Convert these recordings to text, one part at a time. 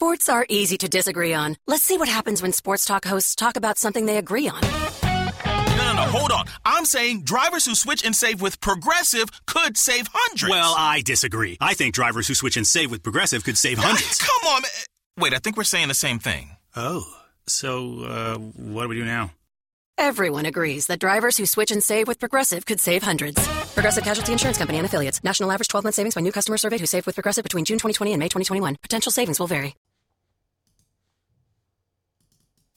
Sports are easy to disagree on. Let's see what happens when sports talk hosts talk about something they agree on. No, no, no, hold on. I'm saying drivers who switch and save with Progressive could save hundreds. Well, I disagree. I think drivers who switch and save with Progressive could save hundreds. Come on. man. Wait, I think we're saying the same thing. Oh, so uh, what do we do now? Everyone agrees that drivers who switch and save with Progressive could save hundreds. Progressive Casualty Insurance Company and affiliates. National average 12 month savings by new customer surveyed who saved with Progressive between June 2020 and May 2021. Potential savings will vary.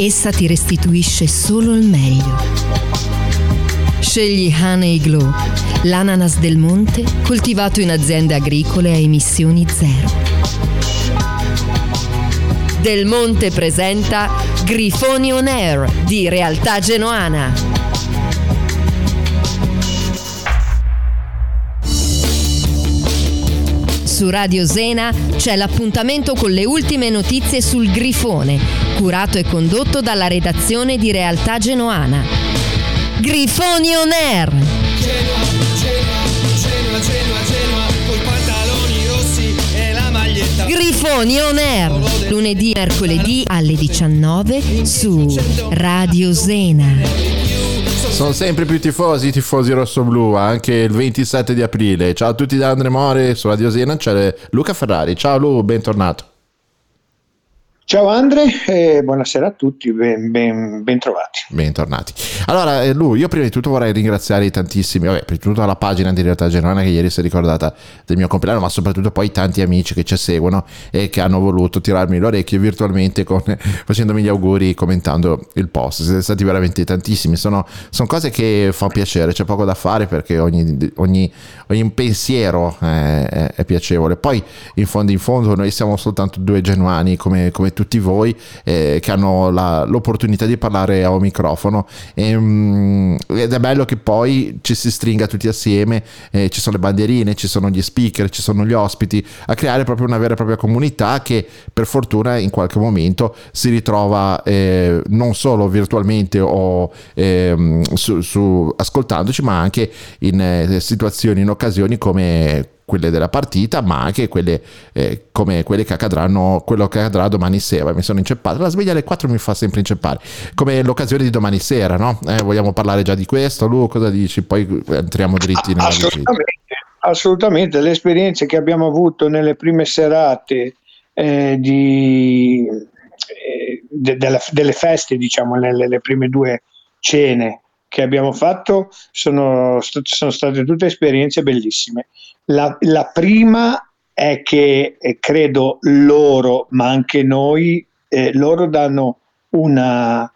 essa ti restituisce solo il meglio. Scegli Honey Glow, l'ananas del monte coltivato in aziende agricole a emissioni zero. Del Monte presenta Grifoni On Air di Realtà Genoana. Su Radio Zena c'è l'appuntamento con le ultime notizie sul Grifone, curato e condotto dalla redazione di Realtà Genoana. Grifoni On Air! Grifoni On Air, lunedì e mercoledì alle 19 su Radio Zena. Sono sempre più tifosi, i tifosi rossoblu, anche il 27 di aprile. Ciao a tutti da Andre More, su Radio Zena c'è Luca Ferrari. Ciao Lu, bentornato. Ciao Andre e buonasera a tutti, ben, ben, ben trovati. Bentornati. Allora, eh, Lu, io prima di tutto vorrei ringraziare tantissimi, vabbè, prima di tutto la pagina di Realtà Generale che ieri si è ricordata del mio compleanno, ma soprattutto poi tanti amici che ci seguono e che hanno voluto tirarmi l'orecchio virtualmente con, facendomi gli auguri commentando il post. Siete stati veramente tantissimi, sono, sono cose che fanno piacere, c'è poco da fare perché ogni, ogni, ogni pensiero è, è- è piacevole. Poi in fondo in fondo noi siamo soltanto due genuani come, come tutti voi eh, che hanno la- l'opportunità di parlare a un microfono. E, mm, ed è bello che poi ci si stringa tutti assieme, eh, ci sono le bandierine, ci sono gli speaker, ci sono gli ospiti, a creare proprio una vera e propria comunità che per fortuna in qualche momento si ritrova eh, non solo virtualmente o ehm, su, su- ascoltandoci ma anche in eh, situazioni, in occasioni come quelle della partita, ma anche quelle eh, come quelle che accadranno, quello che accadrà domani sera. Mi sono inceppato. La sveglia alle 4 mi fa sempre inceppare, come l'occasione di domani sera, no? Eh, vogliamo parlare già di questo? Lu, cosa dici? Poi entriamo dritti nella. Assolutamente, assolutamente. Le esperienze che abbiamo avuto nelle prime serate eh, di, eh, de- della- delle feste, diciamo, nelle le prime due cene che abbiamo fatto sono, sono state tutte esperienze bellissime. La, la prima è che eh, credo loro, ma anche noi, eh, loro danno una-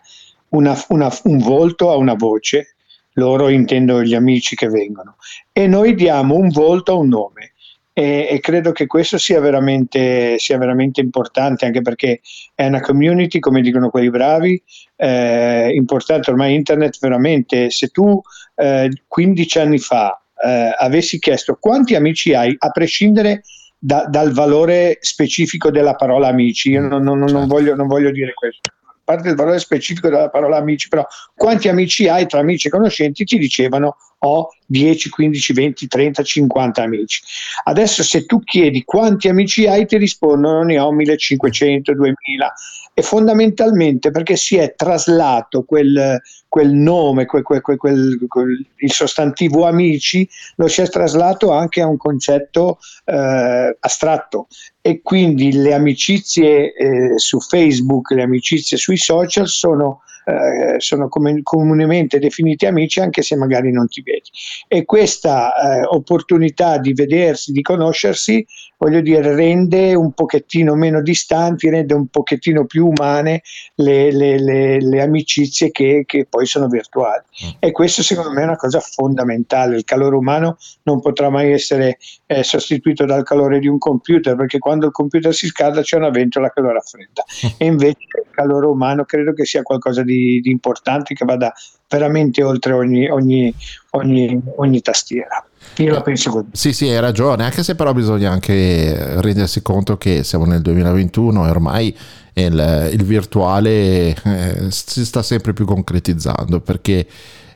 una- una- un volto a una voce, loro intendo gli amici che vengono, e noi diamo un volto a un nome. E, e credo che questo sia veramente, sia veramente importante anche perché è una community, come dicono quelli bravi, eh, importante ormai internet veramente. Se tu eh, 15 anni fa eh, avessi chiesto quanti amici hai, a prescindere da, dal valore specifico della parola amici. Io non, non, non, Certo. voglio, non voglio dire questo. A parte il valore specifico della parola amici, però quanti amici hai tra amici e conoscenti ti dicevano ho 10, 15, 20, 30, 50 amici. Adesso se tu chiedi quanti amici hai ti rispondono ne ho 1500, 2000 e fondamentalmente perché si è traslato quel, quel nome, quel, quel- il sostantivo amici, lo si è traslato anche a un concetto eh, astratto e quindi le amicizie eh, su Facebook, le amicizie sui social sono, eh, sono come- comunemente definite amici anche se magari non ti vedi. E questa eh, opportunità di vedersi, di conoscersi, voglio dire, rende un pochettino meno distanti, rende un pochettino più umane le, le- le- le amicizie che, che poi sono virtuali. E questo secondo me è una cosa fondamentale. Il calore umano non potrà mai essere eh, sostituito dal calore di un computer, perché quando il computer si scalda c'è una ventola che lo raffredda. E invece il calore umano credo che sia qualcosa di, di importante che vada veramente oltre ogni, ogni, ogni, ogni tastiera. Io la penso così. Sì, sì, hai ragione, anche se però bisogna anche rendersi conto che siamo nel 2021 e ormai il, il virtuale eh, si sta sempre più concretizzando perché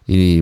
i,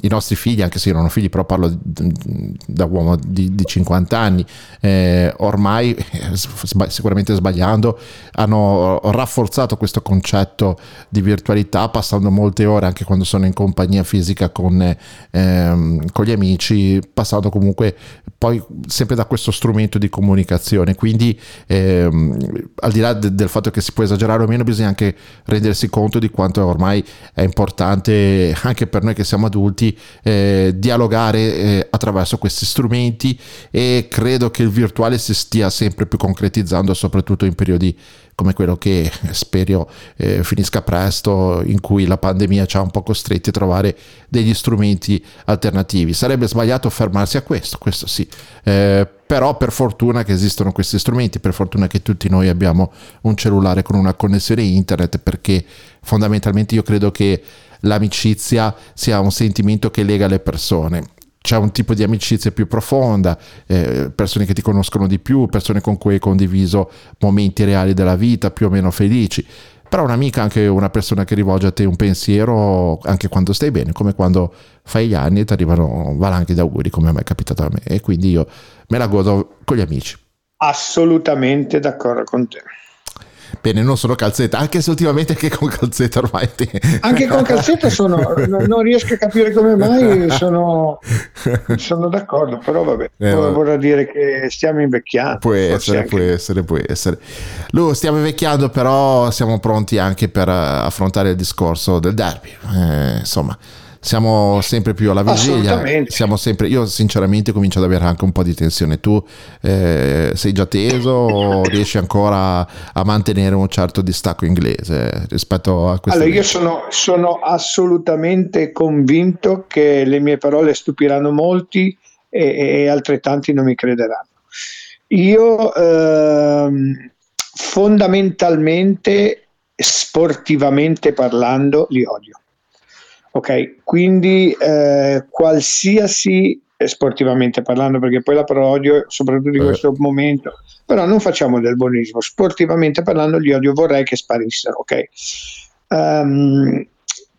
i nostri figli, anche se ho figli, però parlo da uomo di, di 50 anni, eh, ormai, sicuramente sbagliando, hanno rafforzato questo concetto di virtualità, passando molte ore anche quando sono in compagnia fisica con, ehm, con gli amici, passando comunque poi sempre da questo strumento di comunicazione. Quindi, ehm, al di là de- del fatto che si può esagerare o meno, bisogna anche rendersi conto di quanto ormai è importante anche per noi che siamo adulti eh, dialogare eh, attraverso questi strumenti e credo che il virtuale si stia sempre più concretizzando soprattutto in periodi come quello che spero eh, finisca presto in cui la pandemia ci ha un po' costretti a trovare degli strumenti alternativi. Sarebbe sbagliato fermarsi a questo questo sì. Eh, però per fortuna che esistono questi strumenti per fortuna che tutti noi abbiamo un cellulare con una connessione internet perché fondamentalmente io credo che l'amicizia sia un sentimento che lega le persone. C'è un tipo di amicizia più profonda, eh, persone che ti conoscono di più, persone con cui hai condiviso momenti reali della vita, più o meno felici. Però un'amica è anche una persona che rivolge a te un pensiero anche quando stai bene, come quando fai gli anni e ti arrivano valanghe di auguri, come a me è capitato a me. E quindi io me la godo con gli amici. Assolutamente d'accordo con te. Bene, non sono calzetta, anche se ultimamente anche con calzetta ormai ti... Anche con calzetta sono, non riesco a capire come mai sono, sono d'accordo, però vabbè, Eh, vorrà dire che stiamo invecchiando. Può essere, anche- può essere, può essere. Lu, stiamo invecchiando, però siamo pronti anche per eh, affrontare il discorso del derby. Eh, insomma, siamo sempre più alla vigilia. Siamo sempre, io sinceramente comincio ad avere anche un po' di tensione. Tu eh, sei già teso o riesci ancora a mantenere un certo distacco inglese rispetto a questo? Allora, io sono, sono assolutamente convinto che le mie parole stupiranno molti e, e altrettanti non mi crederanno. Io ehm, fondamentalmente, sportivamente parlando, li odio. Ok, quindi eh, qualsiasi sportivamente parlando, perché poi la parola odio, soprattutto in Eh. questo momento, però non facciamo del buonismo, sportivamente parlando li odio, vorrei che sparissero, ok? Ehm,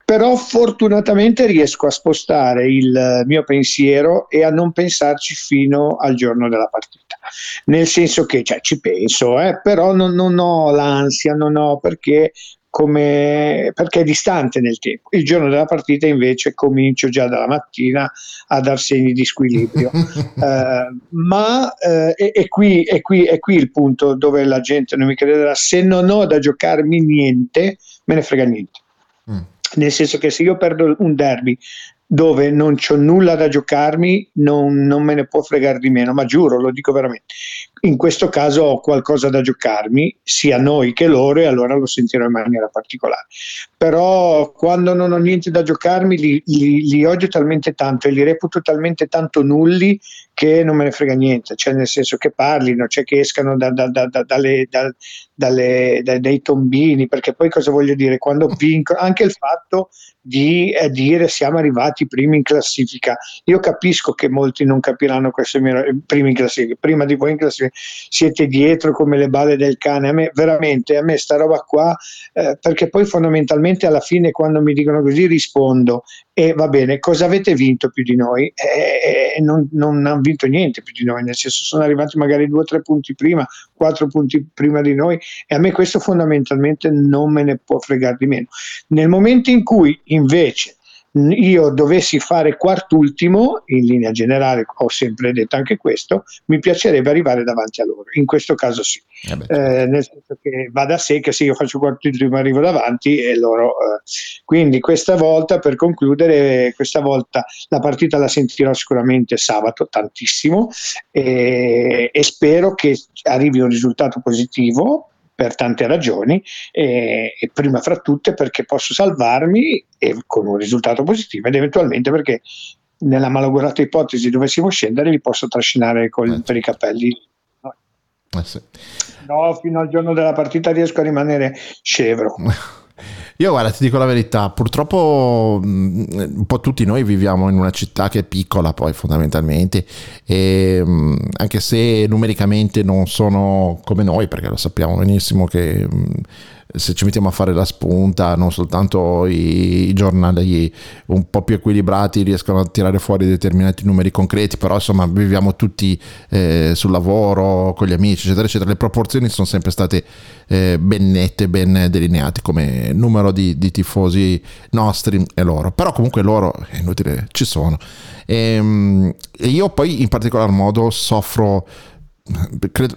però fortunatamente riesco a spostare il mio pensiero e a non pensarci fino al giorno della partita. Nel senso che cioè, ci penso, eh, però non, non ho l'ansia, non ho perché, come, perché è distante nel tempo. Il giorno della partita invece comincio già dalla mattina a dar segni di squilibrio. Eh, ma eh, è, qui, è, qui, è qui il punto dove la gente non mi crederà. Se non ho da giocarmi niente, me ne frega niente. Mm. Nel senso che se io perdo un derby dove non c'ho nulla da giocarmi, non, non me ne può fregare di meno, ma giuro, lo dico veramente. In questo caso ho qualcosa da giocarmi, sia noi che loro, e allora lo sentirò in maniera particolare. Però quando non ho niente da giocarmi, li, li- li odio talmente tanto e li reputo talmente tanto nulli che non me ne frega niente, cioè nel senso che parlino, cioè che escano da- da- da- da- dalle, da- dalle- dai- tombini, perché poi cosa voglio dire? Quando vinco, anche il fatto di eh, dire siamo arrivati primi in classifica, io capisco che molti non capiranno questo mio- primi in classifica, prima di voi in classifica, siete dietro come le balle del cane. A me veramente, a me sta roba qua, eh, perché poi fondamentalmente alla fine quando mi dicono così rispondo e va bene, cosa avete vinto più di noi? E non, non hanno vinto niente più di noi, nel senso sono arrivati magari due o tre punti prima, quattro punti prima di noi e a me questo fondamentalmente non me ne può fregare di meno. Nel momento in cui invece io dovessi fare quart'ultimo, in linea generale ho sempre detto anche questo, mi piacerebbe arrivare davanti a loro. In questo caso sì, eh, eh nel senso che va da sé che se io faccio quart'ultimo arrivo davanti e loro... Eh. Quindi questa volta, per concludere, questa volta la partita la sentirò sicuramente sabato tantissimo e, e spero che arrivi un risultato positivo per tante ragioni e, e, prima fra tutte perché posso salvarmi e con un risultato positivo ed eventualmente perché nella malaugurata ipotesi dovessimo scendere li posso trascinare col, eh. per i capelli. Eh sì. no, fino al giorno della partita riesco a rimanere scevro Io guarda, ti dico la verità, purtroppo mm, un po' tutti noi viviamo in una città che è piccola poi fondamentalmente, e mm, anche se numericamente non sono come noi, perché lo sappiamo benissimo che mm, se ci mettiamo a fare la spunta, non soltanto i, giornali un po' più equilibrati riescono a tirare fuori determinati numeri concreti, però insomma viviamo tutti eh, sul lavoro, con gli amici, eccetera, eccetera. Le proporzioni sono sempre state eh, ben nette, ben delineate come numero di, di tifosi nostri e loro. Però comunque loro, è inutile, ci sono. E, ehm, e io poi in particolar modo soffro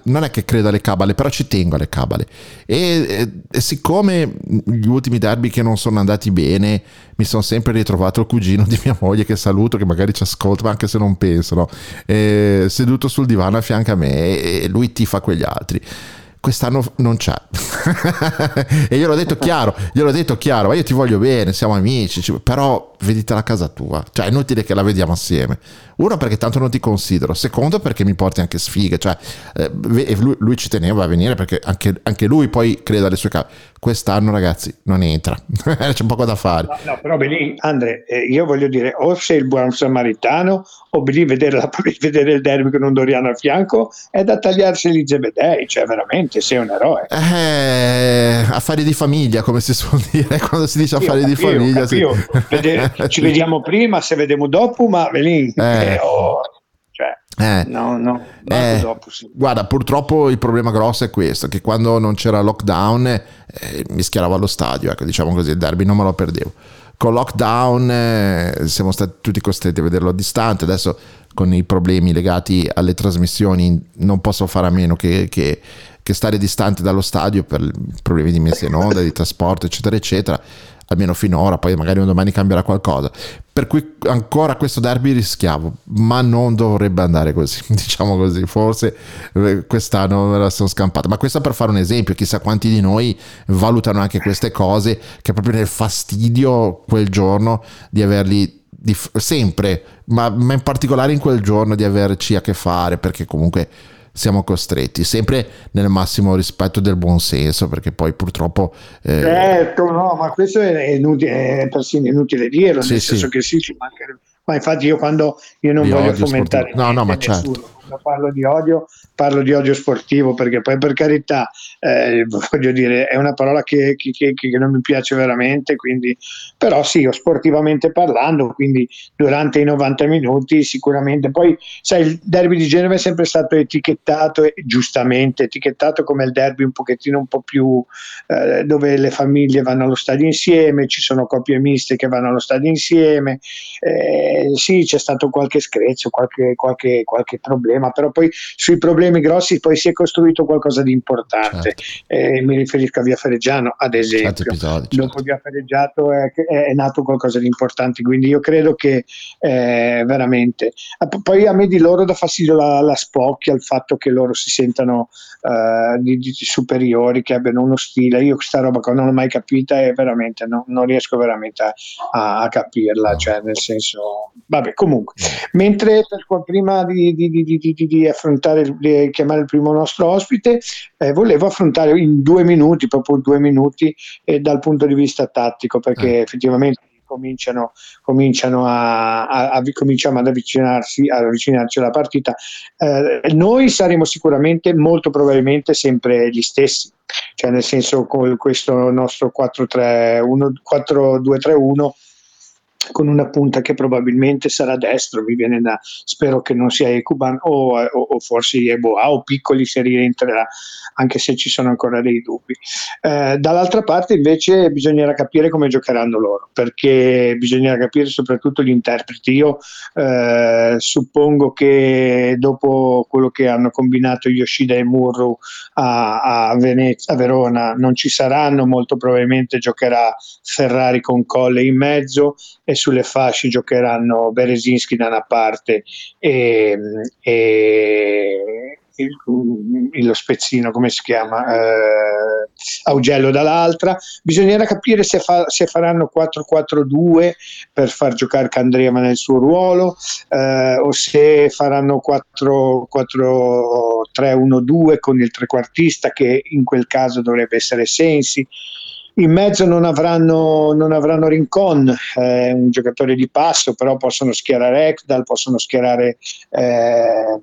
non è che credo alle cabale, però ci tengo alle cabale. E, e, e, siccome gli ultimi derby che non sono andati bene, mi sono sempre ritrovato il cugino di mia moglie che saluto, che magari ci ascolta, anche se non pensano, seduto sul divano a fianco a me e lui tifa quegli altri quest'anno non c'è. e gliel'ho detto chiaro, gliel'ho detto chiaro, ma io ti voglio bene, siamo amici, però veditela a casa tua, cioè è inutile che la vediamo assieme. Uno perché tanto non ti considero, secondo perché mi porti anche sfighe, cioè eh, lui, lui, ci teneva a venire perché anche, anche lui poi crede alle sue cose. Quest'anno ragazzi non entra, c'è poco da fare. No, no però Belì, Andre, eh, io voglio dire, o sei il buon samaritano o Belì vedere, la, vedere il derby con un Doriano a fianco è da tagliarsi gli zebedei, cioè veramente sei un eroe. Eh, affari di famiglia, come si suol dire, quando si dice affari io, di famiglia. Capio, sì. vedere, ci vediamo prima, se vediamo dopo, ma Belì... Eh oh, cioè, eh, no, no, eh. Guarda, purtroppo il problema grosso è questo, che quando non c'era lockdown eh, mi schieravo allo stadio, ecco, diciamo così, il derby non me lo perdevo. Con lockdown eh, siamo stati tutti costretti a vederlo a distante, adesso con i problemi legati alle trasmissioni non posso fare a meno che, che, che stare distante dallo stadio per problemi di messa in onda, di trasporto, eccetera, eccetera almeno finora, poi magari un domani cambierà qualcosa. Per cui ancora questo derby rischiavo, ma non dovrebbe andare così, diciamo così, forse eh, quest'anno me la sono scampata. Ma questo per fare un esempio, chissà quanti di noi valutano anche queste cose, che proprio nel fastidio quel giorno di averli di, sempre, ma, ma in particolare in quel giorno di averci a che fare, perché comunque siamo costretti, sempre nel massimo rispetto del buon senso, perché poi purtroppo... Eh... Certo, no, ma questo è, inutile, è persino inutile dirlo, sì, nel senso che sì, ci mancherebbe. Ma infatti io quando io non voglio fomentare... No, no, ma certo. nessuno, quando parlo di odio, parlo di odio sportivo, perché poi per carità, eh, voglio dire, è una parola che, che, che, che, non mi piace veramente, quindi, però sì, sportivamente parlando, quindi durante i 90 minuti sicuramente, poi sai, il derby di Genova è sempre stato etichettato, giustamente etichettato come il derby un pochettino un po' più eh, dove le famiglie vanno allo stadio insieme, ci sono coppie miste che vanno allo stadio insieme, eh, sì, c'è stato qualche screzio, qualche, qualche, qualche problema, però poi sui problemi grossi poi si è costruito qualcosa di importante. Certo. Eh, mi riferisco a Via Ferreggiano, ad esempio. Episodi, certo. Dopo Via Ferreggiato è, è, nato qualcosa di importante, quindi io credo che eh, veramente... Poi a me di loro dà fastidio la, la spocchia, il fatto che loro si sentano uh, di, di, superiori, che abbiano uno stile. Io questa roba non l'ho mai capita e veramente no, non riesco veramente a, a capirla, cioè nel senso... Vabbè, comunque. Mentre prima di, di, di, di di, chiamare il primo nostro ospite, eh, volevo affrontare in due minuti, proprio due minuti, eh, dal punto di vista tattico, perché eh. effettivamente cominciano, cominciano a, a, a, cominciamo ad avvicinarsi, ad avvicinarci alla partita. Eh, noi saremo sicuramente, molto probabilmente, sempre gli stessi, cioè nel senso con questo nostro 4-2-3-1 con una punta che probabilmente sarà destro, mi viene da, spero che non sia Ecuban o, o, o forse Eboa o Piccoli se rientrerà, anche se ci sono ancora dei dubbi. Eh, dall'altra parte invece bisognerà capire come giocheranno loro, perché bisognerà capire soprattutto gli interpreti. Io eh, suppongo che dopo quello che hanno combinato Yoshida e Murru a, a, Venezia, a Verona non ci saranno, molto probabilmente giocherà Ferrari con Colle in mezzo e sulle fasce giocheranno Berezinski da una parte e, e il, lo spezzino, come si chiama, eh, Augello dall'altra. Bisognerà capire se, fa, se faranno 4-4-2 per far giocare Candreva nel suo ruolo eh, o se faranno 4-3-1-2 con il trequartista che in quel caso dovrebbe essere Sensi in mezzo non avranno, non avranno Rincon, eh, un giocatore di passo, però possono schierare Ekdal, possono schierare eh,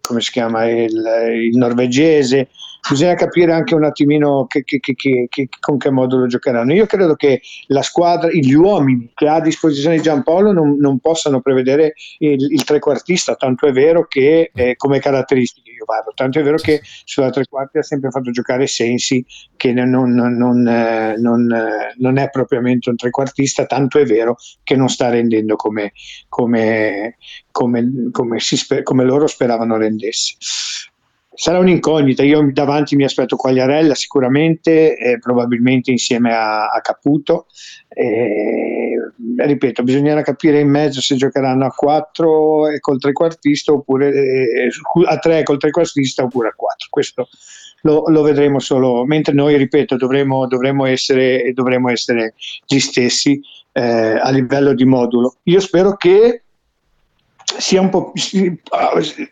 come si chiama il, il norvegese, bisogna capire anche un attimino che, che, che, con che modulo giocheranno. Io credo che la squadra, gli uomini che ha a disposizione Giampaolo non, non possano prevedere il, il trequartista, tanto è vero che eh, come caratteristiche io parlo, tanto è vero che sulla tre quarti ha sempre fatto giocare Sensi che non, non, non, eh, eh, non, è propriamente un trequartista, tanto è vero che non sta rendendo come, come, come, come, sper- come loro speravano rendesse sarà un'incognita. Io davanti mi aspetto Quagliarella sicuramente, eh, probabilmente insieme a, a Caputo. Eh, ripeto, bisognerà capire in mezzo se giocheranno a 4 e col trequartista oppure eh, a 3 col trequartista oppure a 4. Questo lo, lo, vedremo solo, mentre noi, ripeto, dovremo, dovremo, essere, dovremo essere gli stessi eh, a livello di modulo. Io spero che sia un po'...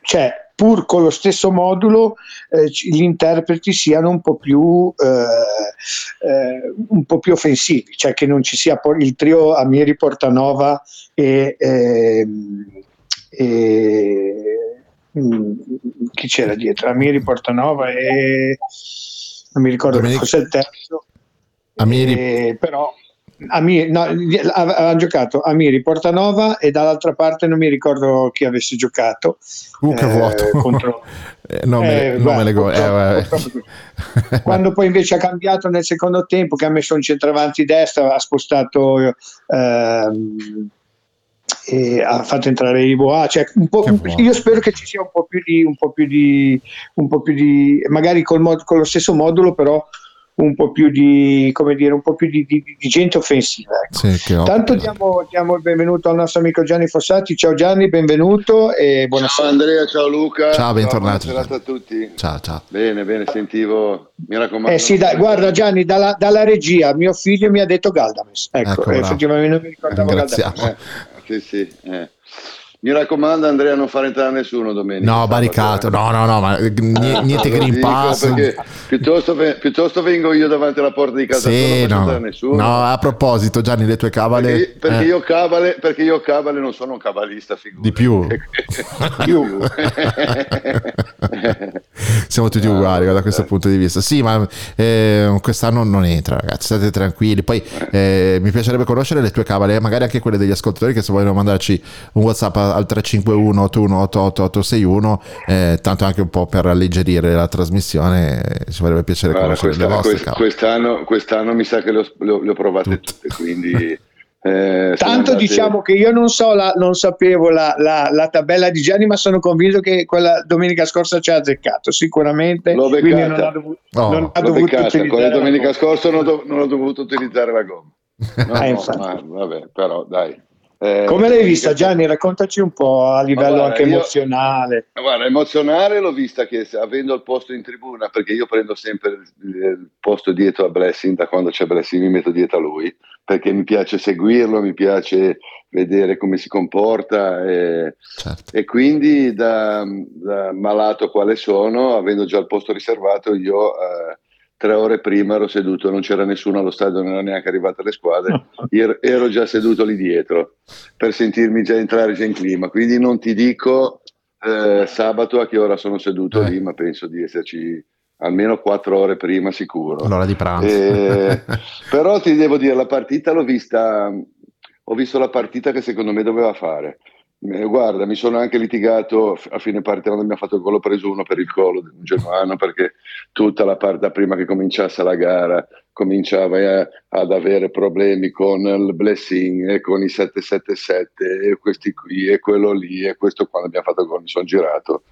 cioè, pur con lo stesso modulo eh, gli interpreti siano un po' più eh, eh, un po' più offensivi, cioè che non ci sia il trio Amieri Portanova e, ehm, e mm, chi c'era dietro? Amieri Portanova e non mi ricordo Domenico. fosse il terzo. Amieri. E, però Amir, no, aveva giocato Amiri Portanova e dall'altra parte non mi ricordo chi avesse giocato. Uh, che eh, vuoto. Contro... eh, non me, eh, non me le go- Quando poi invece ha cambiato nel secondo tempo, che ha messo un centravanti destra, ha spostato... Ehm, e ha fatto entrare i Boa, cioè io spero che ci sia un po' più di, un po più di, un po più di magari col mod, con lo stesso modulo, però un po' più di, come dire, un po' più di, di, di gente offensiva. Ecco. Sì, Tanto diamo, diamo, il benvenuto al nostro amico Gianni Fossati. Ciao Gianni, benvenuto e buonasera. Ciao Andrea, ciao Luca. Ciao, bentornato. Ciao, buonasera a tutti. Ciao, ciao. Bene, bene, sentivo, mi raccomando. Eh sì, dai, guarda Gianni, dalla, dalla, regia mio figlio mi ha detto Galdames. Ecco, ecco effettivamente non mi ricordavo Galdames. Eh, sì, sì. Eh. Mi raccomando, Andrea, non far entrare nessuno domenica. No, baricato. No, no, no, ma niente Green Pass. Piuttosto, piuttosto, vengo io davanti alla porta di casa. Sì, no. no, a proposito, Gianni, le tue cavale. Perché, perché, eh. io, cavale, perché io cavale non sono un cavalista, figura. Di più. più. Siamo tutti uguali da questo punto di vista. Sì, ma eh, quest'anno non entra, ragazzi. State tranquilli. Poi eh, mi piacerebbe conoscere le tue cavale, magari anche quelle degli ascoltatori che se vogliono mandarci un WhatsApp al 351 8188861 eh, tanto anche un po' per alleggerire la trasmissione eh, ci farebbe piacere Guarda, conoscere questa, le vostre quest, quest'anno, quest'anno, mi sa che le ho, le ho provate tutte, tutte quindi Eh, Tanto andate... diciamo che io non so, la, non sapevo la, la, la, tabella di Gianni, ma sono convinto che quella domenica scorsa ci ha azzeccato sicuramente. L'ho beccata. Non ha dovuto, oh, non ha dovuto beccata. Quella domenica scorsa non, do, non, ho dovuto utilizzare la gomma. No, eh, no, ma, vabbè, però dai. Eh, Come l'hai vista Gianni? Raccontaci un po' a livello guarda, anche emozionale. Io, guarda, emozionale l'ho vista che avendo il posto in tribuna, perché io prendo sempre il, il posto dietro a Blessing, da quando c'è Blessing mi metto dietro a lui, perché mi piace seguirlo, mi piace vedere come si comporta e, certo. e quindi da, da, malato quale sono, avendo già il posto riservato, io... Eh, tre ore prima ero seduto, non c'era nessuno allo stadio, non erano neanche arrivate le squadre, ero, ero già seduto lì dietro per sentirmi già entrare già in clima, quindi non ti dico eh, sabato a che ora sono seduto Eh. lì, ma penso di esserci almeno quattro ore prima sicuro. L'ora di pranzo. Eh, però ti devo dire, la partita l'ho vista, ho visto la partita che secondo me doveva fare. Eh, Guarda, mi sono anche litigato a fine partita quando abbiamo fatto il gol, ho preso uno per il collo di un genuano perché tutta la parte da prima che cominciasse la gara cominciava eh, ad avere problemi con il blessing e con i 777 e questi qui e quello lì e questo quando abbiamo fatto il gol mi sono girato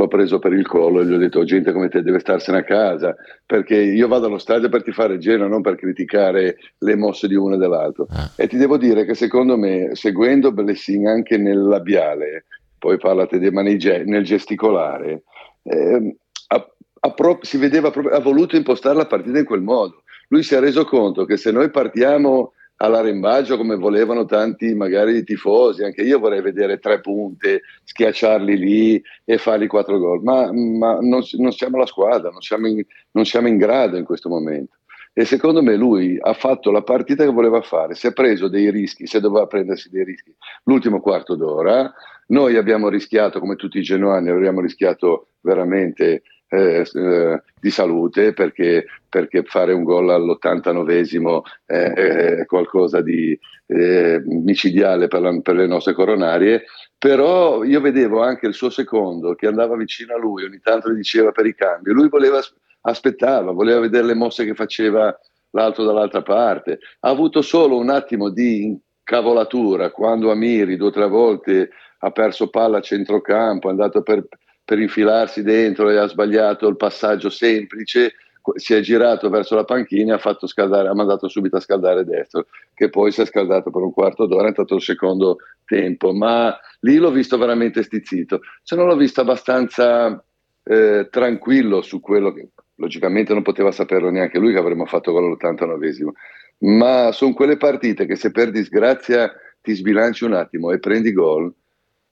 l'ho preso per il collo e gli ho detto gente come te deve starsene a casa perché io vado allo stadio per tifare Genoa non per criticare le mosse di uno e dell'altro. E ti devo dire che secondo me seguendo Blessing anche nel labiale poi parlate di ma nei ge- nel gesticolare ehm, ha- ha pro- si vedeva proprio ha voluto impostare la partita in quel modo. Lui si è reso conto che se noi partiamo all'arrembaggio come volevano tanti magari tifosi, anche io vorrei vedere tre punte, schiacciarli lì e fargli quattro gol, ma, ma non, non siamo la squadra, non siamo, in, non siamo in grado in questo momento. E secondo me lui ha fatto la partita che voleva fare, si è preso dei rischi, se doveva prendersi dei rischi l'ultimo quarto d'ora, noi abbiamo rischiato come tutti i genuani, abbiamo rischiato veramente eh, eh, di salute perché, perché fare un gol all'89esimo è, è qualcosa di eh, micidiale per, la- per le nostre coronarie. Però io vedevo anche il suo secondo che andava vicino a lui ogni tanto gli diceva per i cambi. Lui voleva aspettava voleva vedere le mosse che faceva l'altro dall'altra parte. Ha avuto solo un attimo di incavolatura quando Amiri due o tre volte ha perso palla a centrocampo è andato per per infilarsi dentro e ha sbagliato il passaggio semplice, si è girato verso la panchina ha, scaldare, ha mandato subito a scaldare destro, che poi si è scaldato per un quarto d'ora, è entrato il secondo tempo, ma lì l'ho visto veramente stizzito, se no l'ho visto abbastanza eh, tranquillo su quello che logicamente non poteva saperlo neanche lui che avremmo fatto gol all'89esimo, ma sono quelle partite che se per disgrazia ti sbilanci un attimo e prendi gol,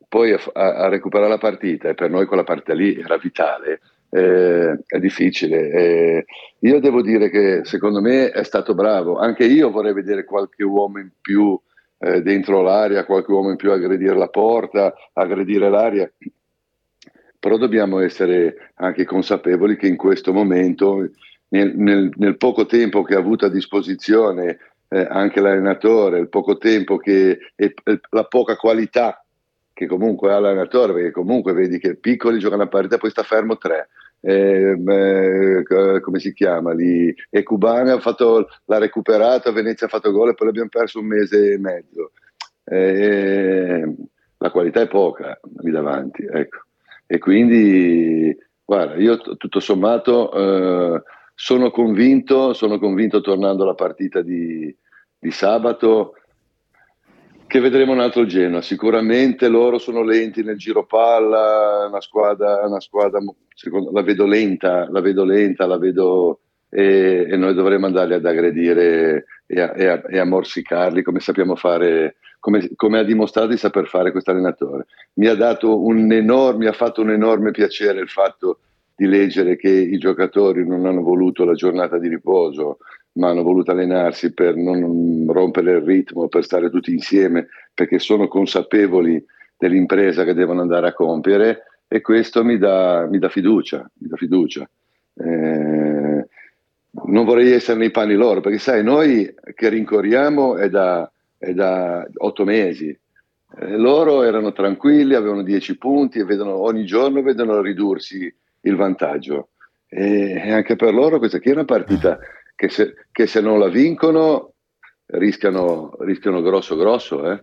poi a, a- recuperare la partita e per noi quella partita lì era vitale, eh, è difficile. Eh, io devo dire che secondo me è stato bravo, anche io vorrei vedere qualche uomo in più eh, dentro l'area, qualche uomo in più aggredire la porta, aggredire l'aria, però dobbiamo essere anche consapevoli che in questo momento, nel, nel- nel poco tempo che ha avuto a disposizione eh, anche l'allenatore, il poco tempo che, e e la poca qualità che comunque ha l'allenatore, perché comunque vedi che piccoli giocano a partita, poi sta fermo tre. Eh, co- come si chiama lì? E Cubane ha fatto, l'ha recuperato, a Venezia ha fatto gol e poi l'abbiamo perso un mese e mezzo. Eh, la qualità è poca lì davanti, ecco. E quindi, guarda, io t- tutto sommato eh, sono convinto, sono convinto tornando alla partita di, di sabato che vedremo un altro Genoa. Sicuramente loro sono lenti nel giro palla, una squadra, una squadra secondo- la vedo lenta, la vedo lenta, la vedo e, e noi dovremo andarli ad aggredire e a, e a- e a morsicarli come sappiamo fare, come, come ha dimostrato di saper fare questo allenatore. Mi ha, dato un enorme, mi ha fatto un enorme piacere il fatto di leggere che i giocatori non hanno voluto la giornata di riposo, ma hanno voluto allenarsi per non rompere il ritmo, per stare tutti insieme, perché sono consapevoli dell'impresa che devono andare a compiere e questo mi dà, mi dà fiducia, mi dà fiducia. Eh, non vorrei essere nei panni loro, perché sai, noi che rincorriamo è da, è da otto mesi. Eh, loro erano tranquilli, avevano dieci punti e vedono, ogni giorno vedono ridursi il vantaggio. E, e anche per loro questa qui è una partita che se, che se non la vincono rischiano, rischiano grosso grosso. Eh?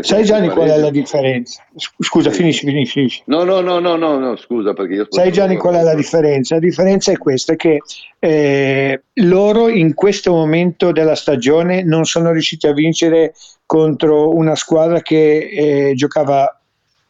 Sai Gianni qual è la differenza? Scusa, finisci, finisci, finisci. No, no, no, no, no, no, scusa perché io... Sai Gianni qual è la differenza? La differenza è questa, che eh, loro in questo momento della stagione non sono riusciti a vincere contro una squadra che eh, giocava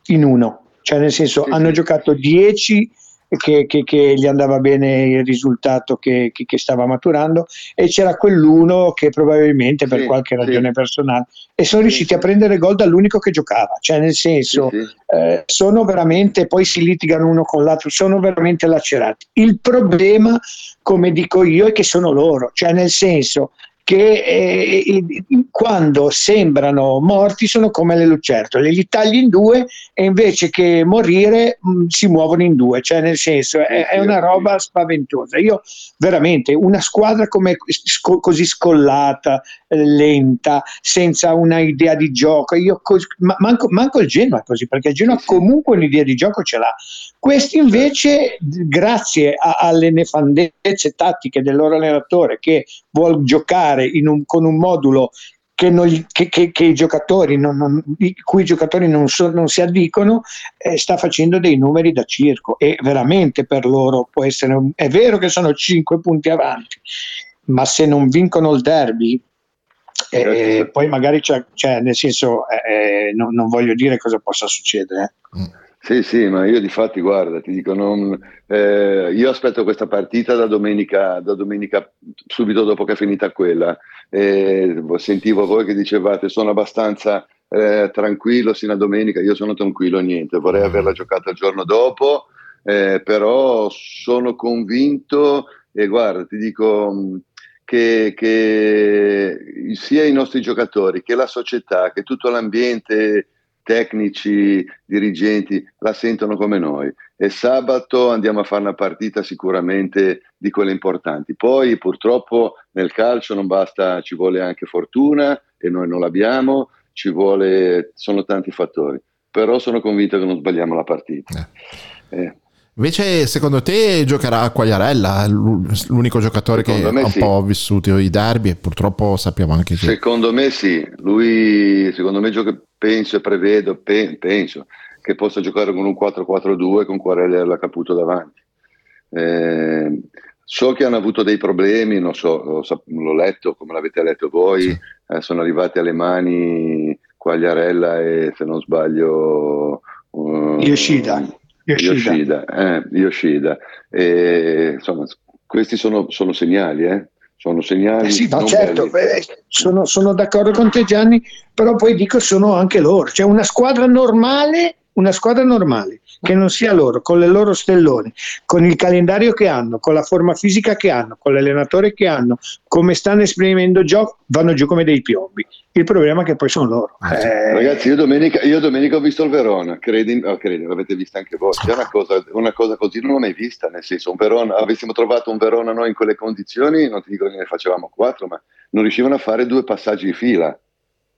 in uno, cioè nel senso Sì, hanno sì. giocato 10 che, che, che, gli andava bene il risultato che, che, stava maturando e c'era quell'uno che probabilmente per sì, qualche ragione sì. personale e sono riusciti a prendere gol dall'unico che giocava, cioè nel senso eh, sono veramente, poi si litigano uno con l'altro, sono veramente lacerati. Il problema, come dico io, è che sono loro, cioè nel senso che eh, quando sembrano morti sono come le lucertole, li tagli in due e invece che morire mh, mm, si muovono in due, cioè nel senso è, è, una roba spaventosa. Io veramente una squadra come sco- così scollata, lenta, senza una idea di gioco, io cos- ma- manco, manco il Genoa così, perché il Genoa comunque un'idea di gioco ce l'ha. Questi invece, grazie a- alle nefandezze tattiche del loro allenatore che vuole giocare un, con un modulo che, non, che, che, che i giocatori non, non, cui i giocatori non, so, non si addicono, eh, sta facendo dei numeri da circo e veramente per loro può essere, un, è vero che sono 5 punti avanti, ma se non vincono il derby, eh, poi magari c'è, cioè, nel senso, eh, eh non, non, voglio dire cosa possa succedere. Eh. Mm. Sì, sì, ma io di fatti, guarda, ti dico, non, eh, io aspetto questa partita da domenica, da domenica, subito dopo che è finita quella. Eh, sentivo voi che dicevate sono abbastanza eh, tranquillo sino a domenica, io sono tranquillo niente, vorrei averla giocata il giorno dopo, eh, però sono convinto e guarda, ti dico che, che sia i nostri giocatori che la società, che tutto l'ambiente tecnici, dirigenti la sentono come noi e sabato andiamo a fare una partita sicuramente di quelle importanti. Poi purtroppo nel calcio non basta, ci vuole anche fortuna e noi non l'abbiamo, ci vuole, sono tanti fattori, però sono convinto che non sbagliamo la partita. Eh. Eh. Invece, secondo te giocherà Quagliarella, l'unico giocatore secondo che ha un sì. po' vissuto i derby e purtroppo sappiamo anche che... Secondo me sì, lui secondo me gioca, penso e prevedo, pe- penso che possa giocare con un 4-4-2 con Quagliarella Caputo davanti. Eh, so che hanno avuto dei problemi, non so, l'ho, l'ho letto come l'avete letto voi, sì. eh, sono arrivati alle mani Quagliarella e se non sbaglio... Uh, Yoshida Yoshida. Eh, Yoshida. E, insomma, questi sono, sono segnali, eh? Sono segnali. Eh sì, no, certo, beh, sono, sono, d'accordo con te Gianni, però poi dico sono anche loro. Cioè una squadra normale, una squadra normale che non sia loro, con le loro stellone, con il calendario che hanno, con la forma fisica che hanno, con l'allenatore che hanno, come stanno esprimendo gioco, vanno giù come dei piombi. Il problema è che poi sono loro. Ah, eh... Ragazzi, io domenica, io domenica, ho visto il Verona, credi, oh, credi l'avete vista anche voi. C'è una cosa, una cosa, così non l'ho mai vista, nel senso, un Verona, avessimo trovato un Verona noi in quelle condizioni, non ti dico che ne facevamo quattro, ma non riuscivano a fare due passaggi di fila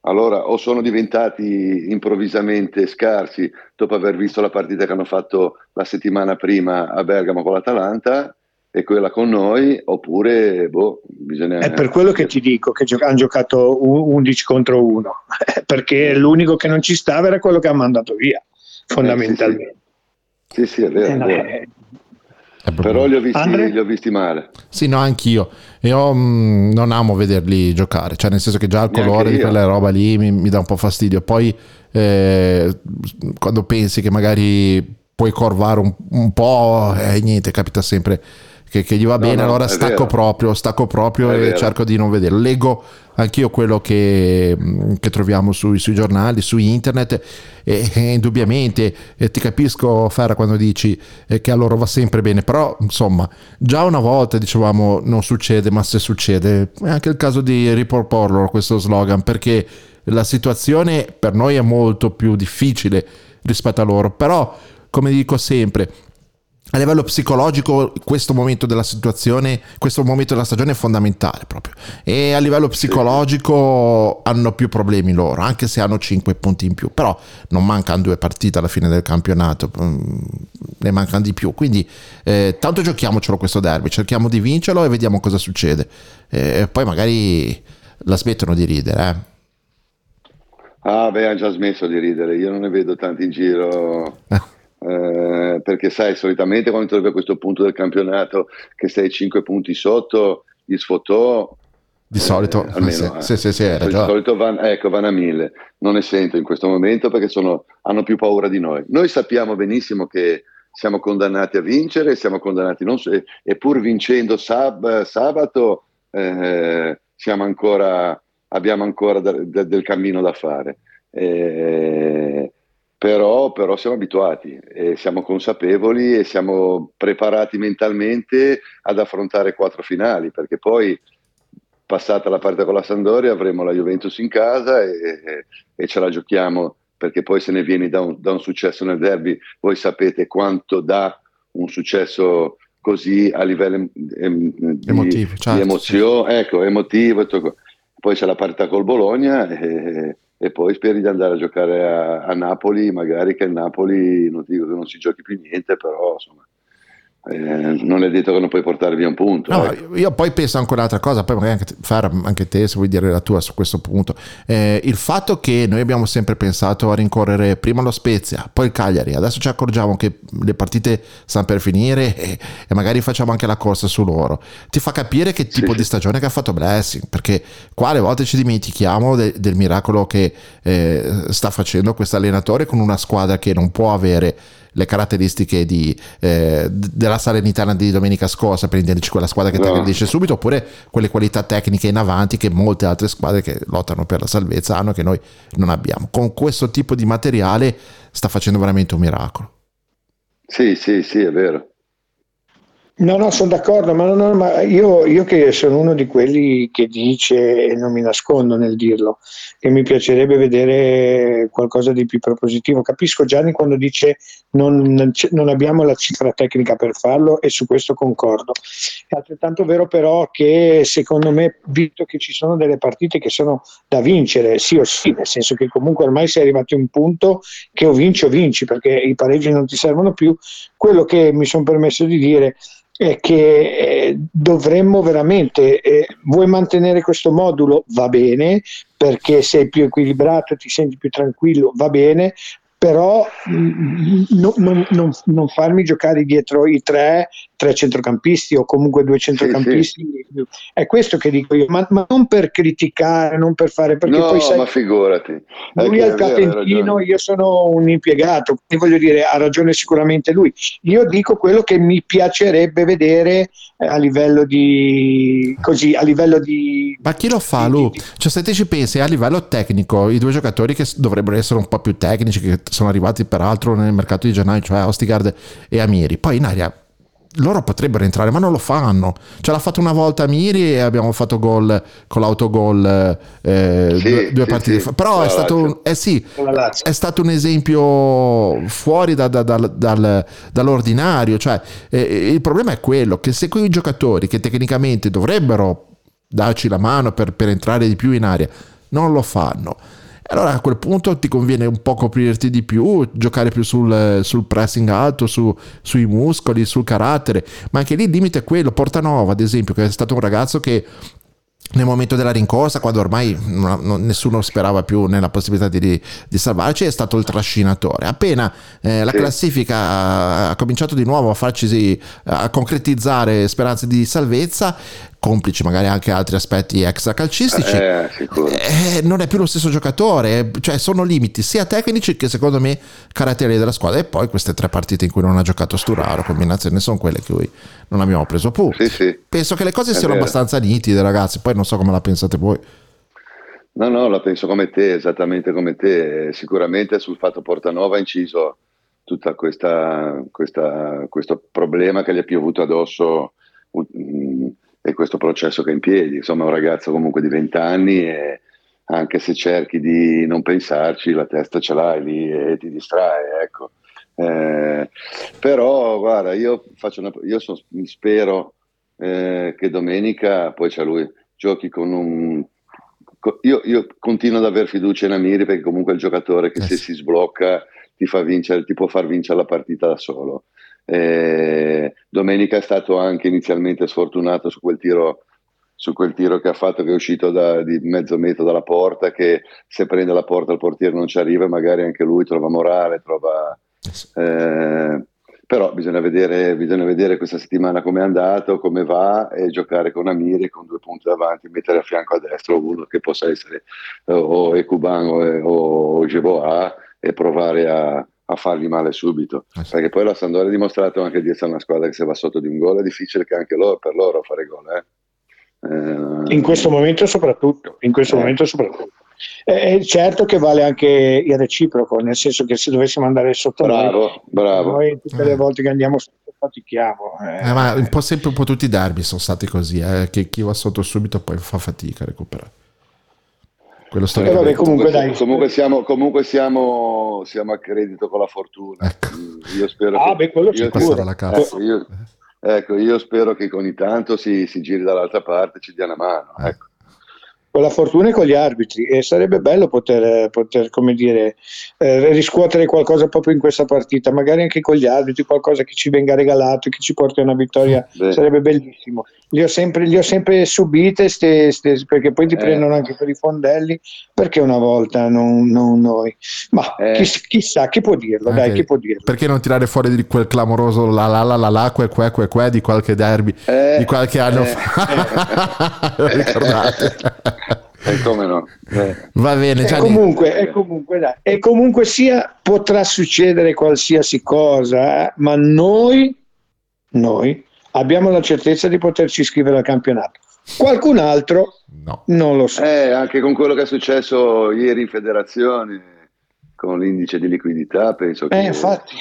allora o sono diventati improvvisamente scarsi dopo aver visto la partita che hanno fatto la settimana prima a Bergamo con l'Atalanta e quella con noi, oppure boh, bisogna... È per quello che ti dico che gio- hanno giocato 11 contro 1, perché l'unico che non ci stava era quello che ha mandato via, fondamentalmente. Eh, sì, sì. sì, sì, è vero. Eh, no, è vero. Però li ho, visti, li ho, visti, male. Sì, no, anch'io. Io mh, mm, non amo vederli giocare, cioè nel senso che già il colore di quella roba lì mi, mi, dà un po' fastidio. Poi eh, quando pensi che magari puoi corvare un, un po', eh, niente, capita sempre che, che gli va no, bene, no, allora stacco vero. proprio, stacco proprio è e vero. cerco di non vederlo. Leggo anch'io quello che, mm, che troviamo sui, sui, giornali, su internet e, e indubbiamente e ti capisco Ferra quando dici eh, che a loro va sempre bene, però insomma già una volta dicevamo non succede, ma se succede è anche il caso di riproporlo questo slogan perché la situazione per noi è molto più difficile rispetto a loro, però come dico sempre a livello psicologico questo momento della situazione, questo momento della stagione è fondamentale proprio. E a livello psicologico hanno più problemi loro, anche se hanno 5 punti in più, però non mancano due partite alla fine del campionato, mm, ne mancano di più. Quindi eh, tanto giochiamocelo questo derby, cerchiamo di vincerlo e vediamo cosa succede. E poi magari la smettono di ridere. Eh. Ah, beh, hanno già smesso di ridere, io non ne vedo tanti in giro. Eh, perché sai, solitamente quando trovi a questo punto del campionato che sei 5 punti sotto, gli sfotò di solito, eh, almeno, sì, sì, sì, di solito van, ecco, vanno a mille. Non ne sento in questo momento perché sono, hanno più paura di noi. Noi sappiamo benissimo che siamo condannati a vincere, siamo condannati non e, e pur vincendo sab, sabato eh, ancora, abbiamo ancora da, da, del cammino da fare. Però, però, siamo abituati e siamo consapevoli e siamo preparati mentalmente ad affrontare quattro finali, perché poi passata la partita con la Sandoria avremo la Juventus in casa e, e ce la giochiamo perché poi se ne viene da un, da un, successo nel derby, voi sapete quanto dà un successo così a livello em, di, emotivo, certo, di emozione, sì. ecco, emotivo. Poi c'è la partita col Bologna e, e, poi speri di andare a giocare a, a Napoli, magari che il Napoli, non dico che non si giochi più niente, però insomma eh, non è detto che non puoi portare via un punto. No, eh. Io poi penso anche un'altra cosa, poi magari anche, Far, anche te se vuoi dire la tua su questo punto. Eh, il fatto che noi abbiamo sempre pensato a rincorrere prima lo Spezia, poi il Cagliari, adesso ci accorgiamo che le partite stanno per finire e, e magari facciamo anche la corsa su loro, ti fa capire che tipo sì, di stagione che ha fatto Blessing, perché qua alle volte ci dimentichiamo de, del miracolo che eh, sta facendo questo allenatore con una squadra che non può avere le caratteristiche di, eh, della Salernitana di domenica scorsa, per intenderci quella squadra che no. ti aggredisce subito, oppure quelle qualità tecniche in avanti che molte altre squadre che lottano per la salvezza hanno che noi non abbiamo. Con questo tipo di materiale sta facendo veramente un miracolo. Sì, sì, sì, è vero. No, no, sono d'accordo, ma, no, ma io, io, che sono uno di quelli che dice, e non mi nascondo nel dirlo, che mi piacerebbe vedere qualcosa di più propositivo. Capisco Gianni quando dice non, non abbiamo la cifra tecnica per farlo e su questo concordo. È altrettanto vero però che secondo me, visto che ci sono delle partite che sono da vincere, sì o sì, nel senso che comunque ormai sei arrivato a un punto che o vinci o vinci, perché i pareggi non ti servono più, quello che mi sono permesso di dire è che eh, dovremmo veramente, eh, vuoi mantenere questo modulo? Va bene, perché sei più equilibrato, ti senti più tranquillo, va bene, però mm, no, non, non, non, farmi giocare dietro i tre, tre centrocampisti o comunque due centrocampisti. Sì, sì. È questo che dico io, ma, ma, non per criticare, non per fare perché no, poi sai, ma figurati. Lui è il capentino, io sono un impiegato, quindi voglio dire, ha ragione sicuramente lui. Io dico quello che mi piacerebbe vedere eh, a livello di così, a livello di Ma chi lo fa, Lu? Cioè se te ci pensi a livello tecnico, i due giocatori che dovrebbero essere un po' più tecnici che sono arrivati peraltro nel mercato di gennaio, cioè Ostigard e Amiri. Poi in aria loro potrebbero entrare, ma non lo fanno. Ce l'ha fatto una volta Miri e abbiamo fatto gol con l'autogol eh, sì, due, due sì, partite fa. Però è stato, un, eh sì, è stato, un esempio fuori da, da, da, dal, dall'ordinario. Cioè, eh, il problema è quello che se quei giocatori che tecnicamente dovrebbero darci la mano per, per entrare di più in aria non lo fanno allora a quel punto ti conviene un po' coprirti di più, giocare più sul, sul pressing alto, su, sui muscoli, sul carattere, ma anche lì il limite è quello. Portanova, ad esempio, che è stato un ragazzo che nel momento della rincorsa, quando ormai nessuno sperava più nella possibilità di, di, salvarci, è stato il trascinatore. Appena eh, la classifica ha, ha, cominciato di nuovo a farci a concretizzare speranze di salvezza, complici magari anche altri aspetti extra calcistici, eh, eh, non è più lo stesso giocatore, cioè sono limiti sia tecnici che secondo me caratteri della squadra e poi queste tre partite in cui non ha giocato Sturaro, combinazioni sono quelle che cui non abbiamo preso punti. Sì, sì. Penso che le cose è siano vero. abbastanza nitide ragazzi, poi non so come la pensate voi. No, no, la penso come te, esattamente come te. Sicuramente sul fatto Portanova ha inciso tutto questo problema che gli è piovuto addosso e questo processo che è in piedi. Insomma, è un ragazzo comunque di 20 anni e anche se cerchi di non pensarci, la testa ce l'hai lì e ti distrae, ecco. Eh, però, guarda, io, una, io so, spero eh, che domenica poi c'è lui, giochi con un... io, io, continuo ad aver fiducia in Amiri perché comunque è il giocatore che se si sblocca ti, fa vincere, ti può far vincere la partita da solo. Eh, Domenica è stato anche inizialmente sfortunato su quel tiro su quel tiro che ha fatto che è uscito da, di mezzo metro dalla porta che se prende la porta il portiere non ci arriva magari anche lui trova morale trova eh, però bisogna vedere, bisogna vedere questa settimana come è andato come va e giocare con Amiri con due punti davanti mettere a fianco a destra uno che possa essere o Ecuban o, o e provare a, a fargli male subito. Eh sì. Perché poi la Sampdoria ha dimostrato anche di essere una squadra che se va sotto di un gol è difficile che anche loro, per loro fare gol. Eh. Eh, In questo momento soprattutto, in questo Eh. momento soprattutto. Eh, certo che vale anche il reciproco, nel senso che se dovessimo andare sotto noi, bravo, bravo. noi tutte le volte che andiamo sotto fatichiamo. eh. Eh, ma un po' sempre un po' tutti i derby sono stati così, eh, che chi va sotto subito poi fa fatica a recuperare. Quello Eh, storicamente. vabbè, comunque dai. comunque siamo, comunque siamo, siamo a credito con la fortuna. Ecco. Io spero Ah, che, beh, quello io- era la cazzo. ecco, io, ecco, io spero che ogni tanto si, si giri dall'altra parte e ci dia una mano. Ecco. con la fortuna e con gli arbitri e sarebbe bello poter, poter come dire, eh, riscuotere qualcosa proprio in questa partita, magari anche con gli arbitri, qualcosa che ci venga regalato, che ci porti a una vittoria, Beh. sarebbe bellissimo. Li ho sempre, li ho sempre subite, ste- ste- perché poi ti Eh. prendono anche per i fondelli, perché una volta non, non noi. Ma Eh. chiss- chissà, chi può dirlo, dai, Anche- chi può dirlo. Perché non tirare fuori di quel clamoroso la la la la la que que que que di qualche derby Eh, di qualche anno eh, fa? Lo ricordate? E come no? Eh. Va bene, E comunque, e comunque, dai, e comunque sia, potrà succedere qualsiasi cosa, eh, ma noi, noi abbiamo la certezza di poterci iscrivere al campionato. Qualcun altro No. non lo so. Eh, anche con quello che è successo ieri in federazione, con l'indice di liquidità, penso che... Eh, infatti,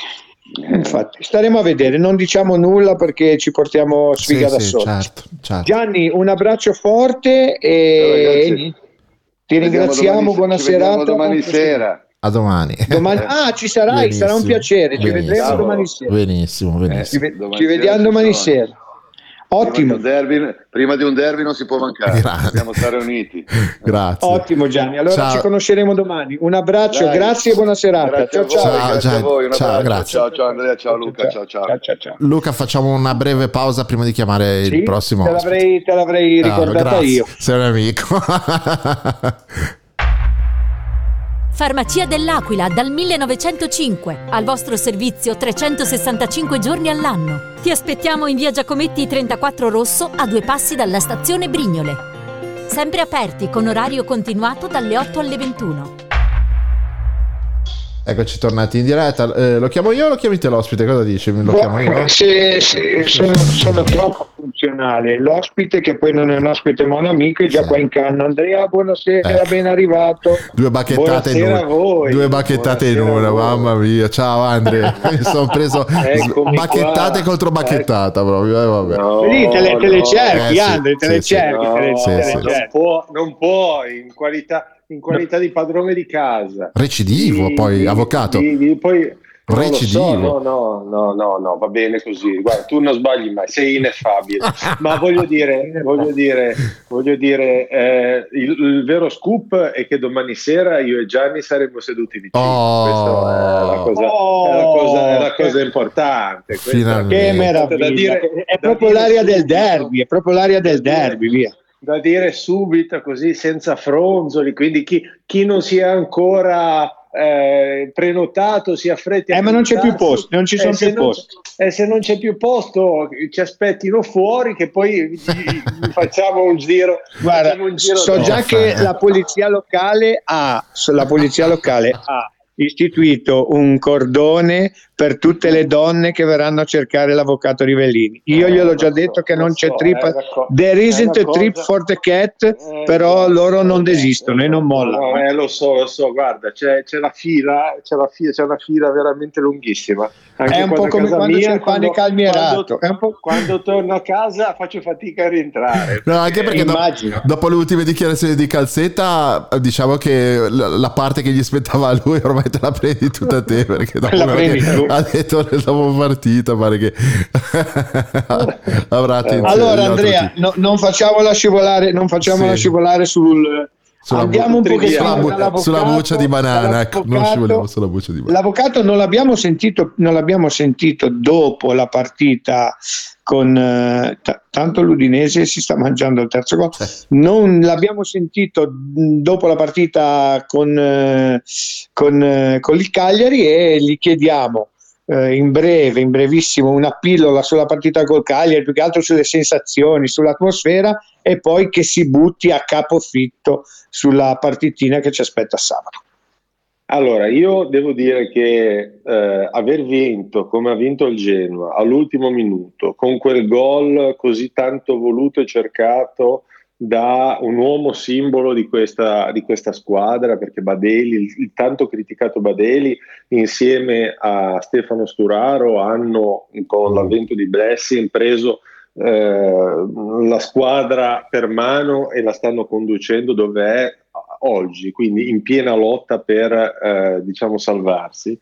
Eh, infatti, staremo a vedere, non diciamo nulla perché ci portiamo Sì, sfiga da sì, soli. certo, certo. Gianni, un abbraccio forte e niente. ti vediamo ringraziamo, domani- buona ci vediamo serata. domani sera. A domani. Domani- ah, ci sarai, Benissimo. sarà un piacere, ci Benissimo. vedremo domani sera. Benissimo, Ci, benissimo. ve- Domani ci sera vediamo ci domani sono. sera. Prima di, Ottimo, derby, prima di un derby non si può mancare, Grande. dobbiamo stare uniti. Grazie. ottimo Gianni. Allora Ciao. ci conosceremo domani. Un abbraccio, Dai. grazie e buona serata. Grazie ciao a voi, ciao. Ciao, grazie a voi, un Ciao, abbraccio. grazie. Ciao, ciao Andrea, ciao Luca, ciao ciao. ciao, ciao, ciao. Luca, facciamo una breve pausa prima di chiamare Sì, il prossimo te l'avrei, te l'avrei Ah, ricordata grazie. io. Sei un amico. Farmacia dell'Aquila dal 1905, al vostro servizio 365 giorni all'anno. Ti aspettiamo in via Giacometti 34 Rosso a due passi dalla stazione Brignole. Sempre aperti con orario continuato dalle 8 alle 21. Eccoci tornati in diretta. Eh, lo chiamo io o lo chiami te l'ospite? Cosa dici? Lo chiamo io? Se- se- sono, sono troppo funzionale. L'ospite, che poi non è un ospite ma un amico, è già Sì. qua in canna. Andrea, buonasera, Ecco. ben arrivato. Due bacchettate in Buonasera una. a voi. Due bacchettate in Buonasera una, a voi. mamma mia. Ciao Andre. Mi sono preso Eccomi bacchettate qua. contro bacchettata proprio. eh, vabbè. No, Vedi, te le, te le no. cerchi, Eh, sì, Andre, te sì, le sì. cerchi. te le, No, Sì, te le sì. non, cerchi. può, non puoi in qualità, in qualità di padrone di casa. Recidivo, Di- poi di- avvocato. di- di- poi, lo so, Recidivo. no, no, no, no, no, va bene così. Guarda, tu non sbagli mai, sei ineffabile. Ma voglio dire, voglio dire, voglio dire eh, il, il vero scoop è che domani sera io e Gianni saremo seduti vicino. Oh. Questa è la cosa, è la cosa, è la cosa importante. Questa. Che meraviglia. dire- è proprio l'aria del derby, è proprio l'aria del derby, via. Da dire subito così senza fronzoli quindi chi, chi non si è ancora eh, prenotato si affretti Eh, ma non c'è più posti, non ci Eh, sono se più posti. E se non c'è più posto ci aspettino fuori che poi facciamo un giro Guarda, facciamo un giro so dopo. già che la polizia locale ha, la polizia locale ha istituito un cordone per tutte le donne che verranno a cercare l'avvocato Rivellini. Io gliel'ho già Lo so, detto che non c'è so, trip, è una co- there isn't a trip cosa- for the cat, Eh, però no, loro non eh, desistono e non No, mollano. eh, lo so, lo so, guarda, c'è, c'è la fila, c'è la fila, c'è una fila veramente lunghissima. Anche È un po' a come quando mia, c'è il pane calmierato, Quando, quando torno a casa faccio fatica a rientrare. No, anche perché dopo, Immagino. dopo le ultime dichiarazioni di Calzetta, diciamo che la, la parte che gli spettava a lui ormai te la prendi tutta te. Perché dopo La prendi tu. Ha detto nel dopo partita, pare che avrà attenzione. Allora Andrea, no- non facciamola scivolare, non facciamola Sì. scivolare sul... Sulla Andiamo un bu- pochettino sulla, buccia di banana, ecco, non scivoliamo sulla buccia di banana. L'avvocato non l'abbiamo sentito, non l'abbiamo sentito dopo la partita con eh, t- tanto l'Udinese si sta mangiando il terzo gol. Non l'abbiamo sentito mh, dopo la partita con, eh, con, eh, con il Cagliari e gli chiediamo eh, in breve, in brevissimo, una pillola sulla partita col Cagliari, più che altro sulle sensazioni, sull'atmosfera e poi che si butti a capofitto sulla partitina che ci aspetta sabato. Allora, io devo dire che eh, aver vinto come ha vinto il Genoa all'ultimo minuto, con quel gol così tanto voluto e cercato da un uomo simbolo di questa, di questa squadra, perché Badeli, il, il, tanto criticato Badeli, insieme a Stefano Sturaro, hanno con l'avvento di Blessing preso eh, la squadra per mano e la stanno conducendo dove è oggi, quindi in piena lotta per eh, diciamo salvarsi.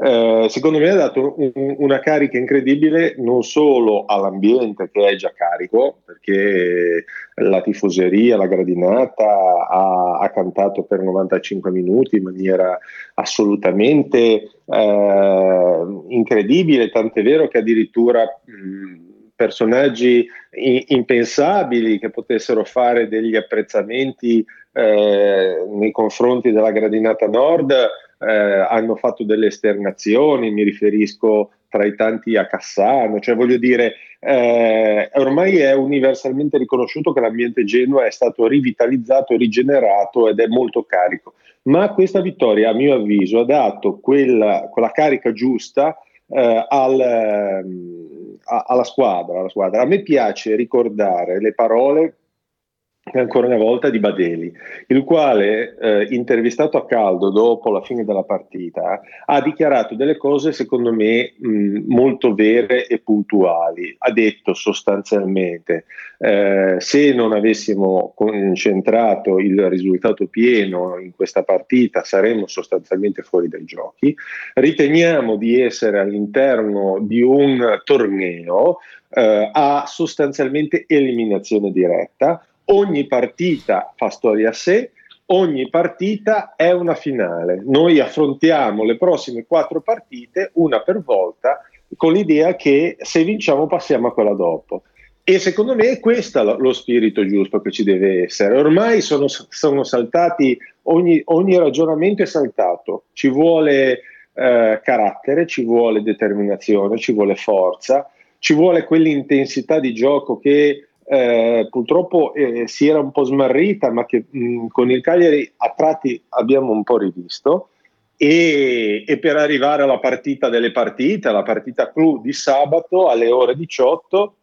Eh, secondo me ha dato un, una carica incredibile non solo all'ambiente che è già carico, perché la tifoseria, la gradinata ha, ha cantato per 95 minuti in maniera assolutamente eh, incredibile, tant'è vero che addirittura mh, personaggi in, impensabili che potessero fare degli apprezzamenti eh, nei confronti della gradinata nord eh, hanno fatto delle esternazioni, mi riferisco tra i tanti a Cassano, cioè voglio dire, eh, ormai è universalmente riconosciuto che l'ambiente Genoa è stato rivitalizzato rigenerato ed è molto carico, ma questa vittoria a mio avviso ha dato quella, quella carica giusta eh, al, ehm, a, alla, squadra, alla squadra. A me piace ricordare le parole ancora una volta di Badeli, il quale, eh, intervistato a caldo dopo la fine della partita, ha dichiarato delle cose secondo me mh, molto vere e puntuali. Ha detto sostanzialmente, eh, se non avessimo concentrato il risultato pieno in questa partita saremmo sostanzialmente fuori dai giochi. Riteniamo di essere all'interno di un torneo eh, a sostanzialmente eliminazione diretta ogni partita fa storia a sé, ogni partita è una finale. Noi affrontiamo le prossime quattro partite una per volta con l'idea che se vinciamo passiamo a quella dopo. E secondo me è questo lo spirito giusto che ci deve essere. Ormai sono, sono saltati, ogni, ogni, ragionamento è saltato. Ci vuole eh, carattere, ci vuole determinazione, ci vuole forza, ci vuole quell'intensità di gioco che eh, purtroppo eh, si era un po' smarrita, ma che mh, con il Cagliari a tratti abbiamo un po' rivisto. E, e, per arrivare alla partita delle partite, alla partita clou di sabato alle ore 18,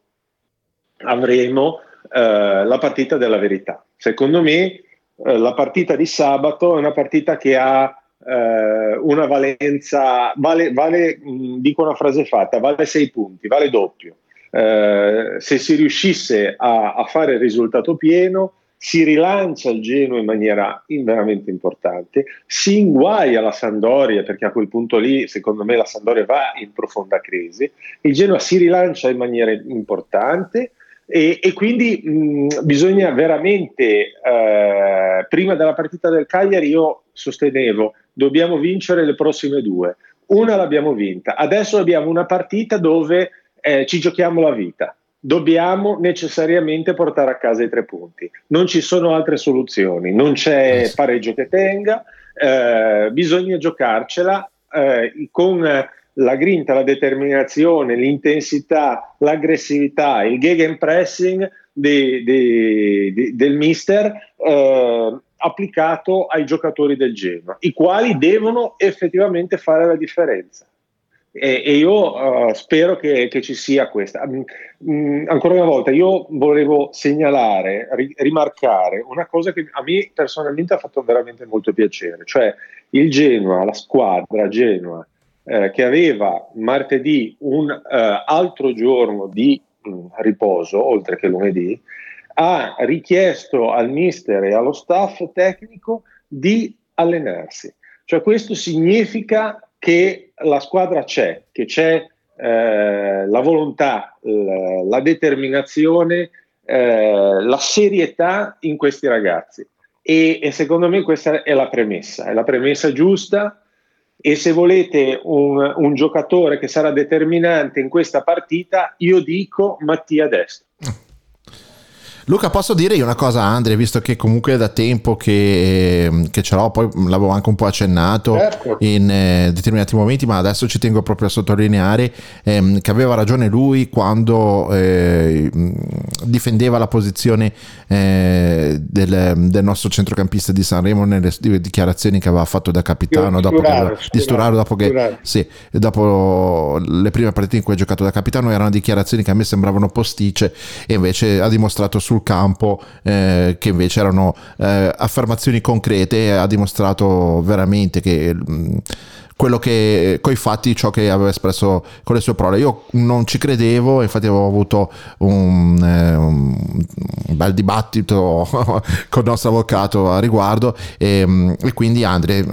avremo eh, la partita della verità. Secondo me, eh, la partita di sabato è una partita che ha eh, una valenza, vale, vale mh, dico una frase fatta, vale sei punti, vale doppio eh, se si riuscisse a, a, fare il risultato pieno, si rilancia il Genoa in maniera veramente importante, si inguaia la Sandoria, perché a quel punto lì, secondo me, la Sandoria va in profonda crisi, il Genoa si rilancia in maniera importante. E, e quindi mh, bisogna veramente, eh, prima della partita del Cagliari, io sostenevo, dobbiamo vincere le prossime due. Una l'abbiamo vinta, adesso abbiamo una partita dove eh, ci giochiamo la vita. Dobbiamo necessariamente portare a casa i tre punti. Non ci sono altre soluzioni, non c'è pareggio che tenga, eh, bisogna giocarcela eh, con la grinta, la determinazione, l'intensità, l'aggressività, il gegenpressing di, di, di, del mister eh, applicato ai giocatori del Genoa, i quali devono effettivamente fare la differenza. E, e io uh, spero che, che, ci sia questa. Mm, mm, ancora una volta, io volevo segnalare, ri, rimarcare una cosa che a me personalmente ha fatto veramente molto piacere, cioè il Genoa, la squadra Genoa, eh, che aveva martedì un uh, altro giorno di mh, mm, riposo, oltre che lunedì, ha richiesto al mister e allo staff tecnico di allenarsi. Cioè questo significa che la squadra c'è, che c'è eh, la volontà, la, la determinazione, eh, la serietà in questi ragazzi. E, e, secondo me questa è la premessa, è la premessa giusta. E se volete un, un giocatore che sarà determinante in questa partita, io dico Mattia Destro. Luca, posso dire io una cosa a Andre, visto che comunque è da tempo che, che ce l'ho, poi l'avevo anche un po' accennato certo. in eh, determinati momenti, ma adesso ci tengo proprio a sottolineare ehm, che aveva ragione lui quando eh, difendeva la posizione eh, del, del, nostro centrocampista di Sanremo nelle dichiarazioni che aveva fatto da capitano dopo che, di Sturaro dopo che sì, dopo le prime partite in cui ha giocato da capitano erano dichiarazioni che a me sembravano posticce e invece ha dimostrato sul campo eh, che invece erano eh, affermazioni concrete ha dimostrato veramente che mh, mm, quello che coi fatti ciò che aveva espresso con le sue parole. Io non ci credevo infatti avevo avuto un, eh, un bel dibattito con il nostro avvocato a riguardo e, mm, e quindi Andre